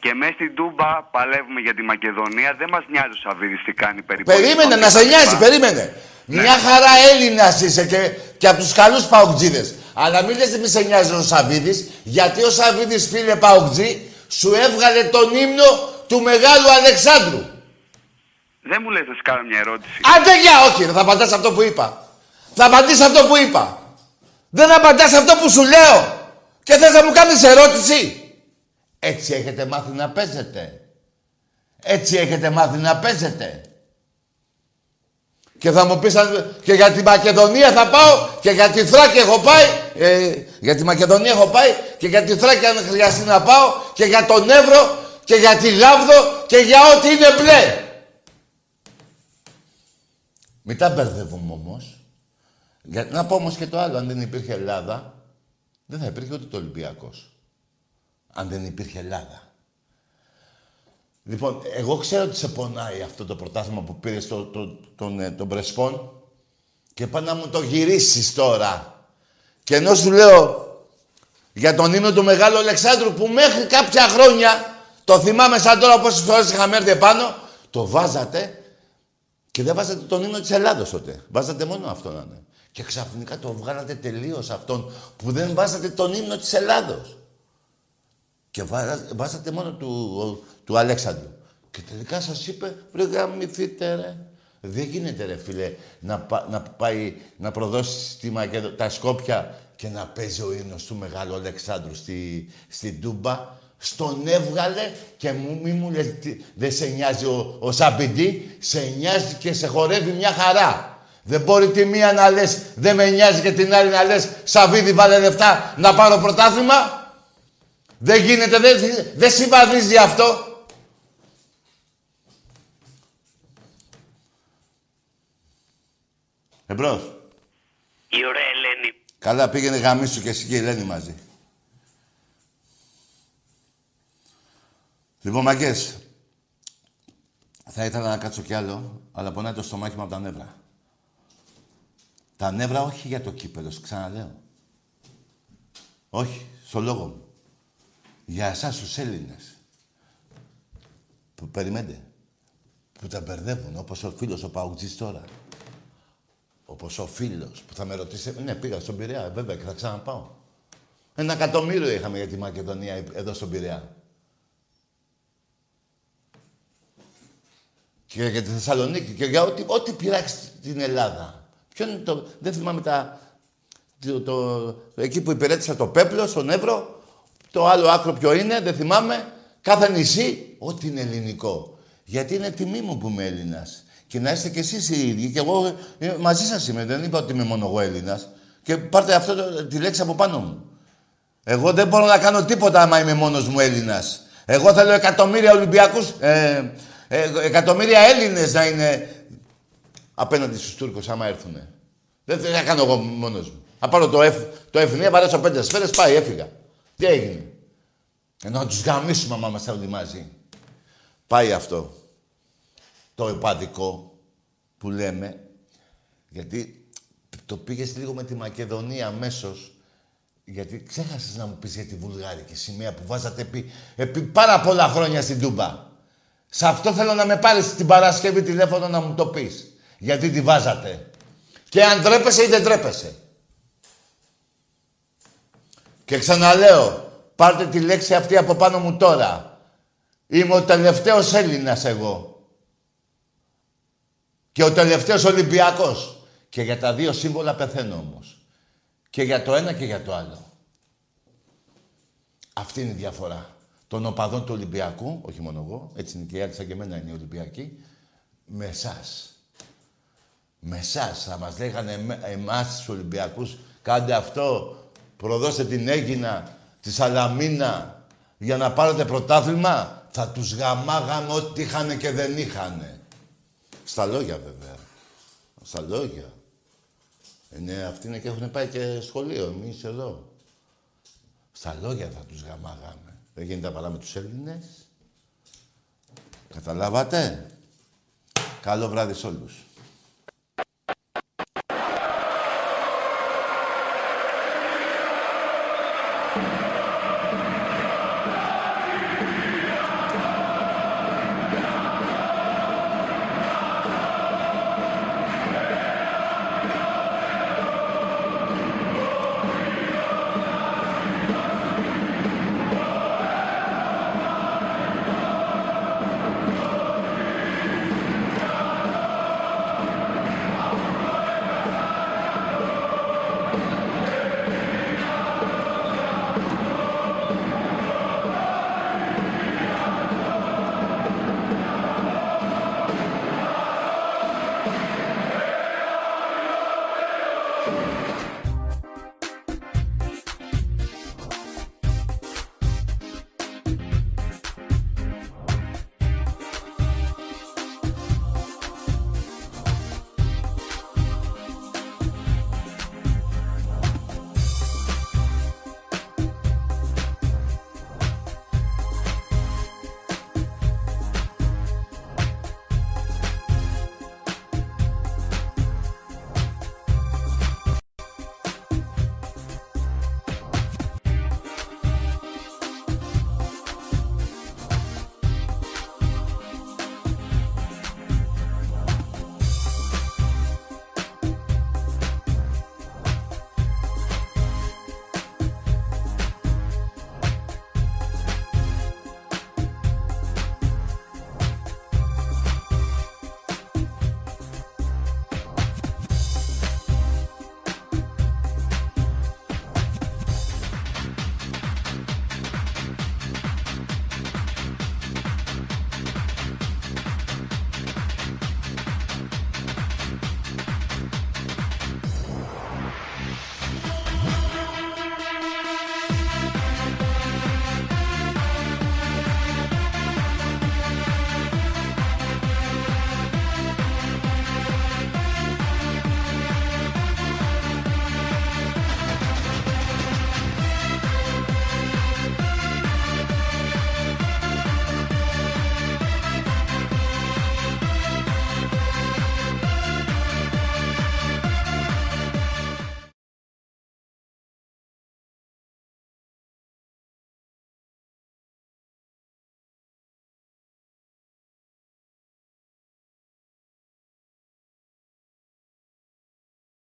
και μέσα στην Τούμπα παλεύουμε για τη Μακεδονία. Δεν μας νοιάζει ο Σαββίδης τι κάνει περιπολικό. Περίμενε, να σε νοιάζει, περίμενε. Μια χαρά Έλληνας είσαι και, και από τους καλούς παουτζίδε. Αλλά μην λες μη σε νοιάζει ο Σαββίδης, γιατί ο Σαββίδης, φίλε παουτζή, σου έβγαλε τον ύμνο του μεγάλου Αλεξάνδρου. Δεν μου λες να σου κάνω μια ερώτηση. Άντε για όχι, ρε, θα απαντάς αυτό που είπα. Θα απαντήσεις αυτό που είπα. Δεν απαντάς αυτό που σου λέω. Και θες να μου κάνεις ερώτηση. Έτσι έχετε μάθει να παίζετε. Έτσι έχετε μάθει να παίζετε. Και θα μου πεις αν- και για τη Μακεδονία θα πάω και για τη Θράκη έχω πάει. Ε, για τη Μακεδονία έχω πάει και για τη Θράκη αν χρειαστεί να πάω και για τον Εύρο και για τη Γάβδο και για ό,τι είναι μπλε. Μην τα μπερδεύουμε όμω. Να πω όμως και το άλλο. Αν δεν υπήρχε Ελλάδα, δεν θα υπήρχε ούτε το Ολυμπιακός. Αν δεν υπήρχε Ελλάδα. Λοιπόν, εγώ ξέρω ότι σε πονάει αυτό το πρωτάθλημα που πήρε το, το, τον, ε, τον Πρεσπόν και πάει να μου το γυρίσεις τώρα. Και ενώ σου λέω για τον ύμνο του Μεγάλου Αλεξάνδρου που μέχρι κάποια χρόνια το θυμάμαι σαν τώρα πόσες φορές είχαμε έρθει επάνω, το βάζατε και δεν βάζατε τον ύμνο της Ελλάδος τότε. Βάζατε μόνο αυτό να είναι. Και ξαφνικά το βγάλατε τελείως αυτόν που δεν βάζατε τον ύμνο της Ελλάδος. Και βάζα- βάζατε μόνο του, του Αλέξανδρου. Και τελικά σας είπε, ρε γαμηθείτε ρε. Δεν γίνεται ρε φίλε να, πα- να πάει να προδώσει τη Μακεδο... τα Σκόπια και να παίζει ο ύμνος του Μεγάλου Αλεξάνδρου στη, στην Τούμπα. Στον έβγαλε και μου, μη μου λες τι- δεν σε νοιάζει ο, ο Σαμπιντή, σε νοιάζει και σε χορεύει μια χαρά. Δεν μπορεί τη μία να λες δεν με νοιάζει και την άλλη να λες Σαβίδη βάλε λεφτά να πάρω πρωτάθλημα. Δεν γίνεται, δεν, δεν συμβαδίζει αυτό. Εμπρός. Η ωραία Ελένη. Καλά πήγαινε γαμίσου και εσύ και η Ελένη μαζί. Λοιπόν, μαγκές, θα ήθελα να κάτσω κι άλλο, αλλά πονάει το στομάχι μου από τα νεύρα. Τα νεύρα όχι για το κύπελο, σου ξαναλέω. Όχι, στο λόγο μου. Για εσάς τους Έλληνες. Που περιμένετε. Που τα μπερδεύουν, όπως ο φίλος ο Παουτζής τώρα. Όπως ο φίλος που θα με ρωτήσει. Ναι, πήγα στον Πειραιά, βέβαια, και θα ξαναπάω. Ένα εκατομμύριο είχαμε για τη Μακεδονία εδώ στον Πειραιά. Και για τη Θεσσαλονίκη και για ό,τι, ό,τι πειράξει την Ελλάδα. Ποιο είναι το... Δεν θυμάμαι τα... Το, το- εκεί που υπηρέτησα το Πέπλο, στον Εύρο. Το άλλο άκρο ποιο είναι, δεν θυμάμαι. Κάθε νησί, ό,τι είναι ελληνικό. Γιατί είναι τιμή μου που είμαι Έλληνας. Και να είστε κι εσείς οι ίδιοι. Και εγώ ε, μαζί σας είμαι. Δεν είπα ότι είμαι μόνο εγώ Έλληνας. Και πάρτε αυτό το- τη λέξη από πάνω μου. Εγώ δεν μπορώ να κάνω τίποτα άμα είμαι μόνος μου Έλληνας. Εγώ θέλω εκατομμύρια Ολυμπιακούς, ε, ε, εκατομμύρια Έλληνες να είναι απέναντι στους Τούρκους άμα έρθουνε. Δεν θέλω να κάνω εγώ μόνος μου. Θα πάρω το F, το F9, βαρέσω πέντε σφαίρες, πάει, έφυγα. Τι έγινε; Ενώ να τους γαμίσουμε άμα είμαστε όλοι μαζί. Πάει αυτό. Το επαδικό που λέμε. Γιατί το πήγες λίγο με τη Μακεδονία αμέσως. Γιατί ξέχασες να μου πεις για τη βουλγάρικη σημαία που βάζατε επί, επί πάρα πολλά χρόνια στην Τούμπα. Σε αυτό θέλω να με πάρεις την Παρασκευή τηλέφωνο να μου το πεις. Γιατί τη βάζατε. Και αν τρέπεσαι ή δεν τρέπεσαι. Και ξαναλέω, πάρτε τη λέξη αυτή από πάνω μου τώρα. Είμαι ο τελευταίος Έλληνας εγώ. Και ο τελευταίος Ολυμπιακός. Και για τα δύο σύμβολα πεθαίνω όμως. Και για το ένα και για το άλλο. Αυτή είναι η διαφορά. Των οπαδών του Ολυμπιακού, όχι μόνο εγώ, έτσι είναι και οι άλλοι σαν και εμένα είναι οι Ολυμπιακοί, με εσάς. Με εσάς θα μας λέγανε εμά- εμάς τους Ολυμπιακούς Κάντε αυτό. Προδώστε την Έγινα, τη Σαλαμίνα για να πάρετε πρωτάθλημα. Θα τους γαμάγαν ό,τι είχαν και δεν είχαν. Στα λόγια βέβαια. Στα λόγια. Ε, ναι, αυτοί είναι και έχουν πάει και σχολείο. Εμείς εδώ. Στα λόγια θα τους γαμάγαμε. Δεν γίνεται να με τους Έλληνες. Καταλάβατε; Καλό βράδυ σε όλους.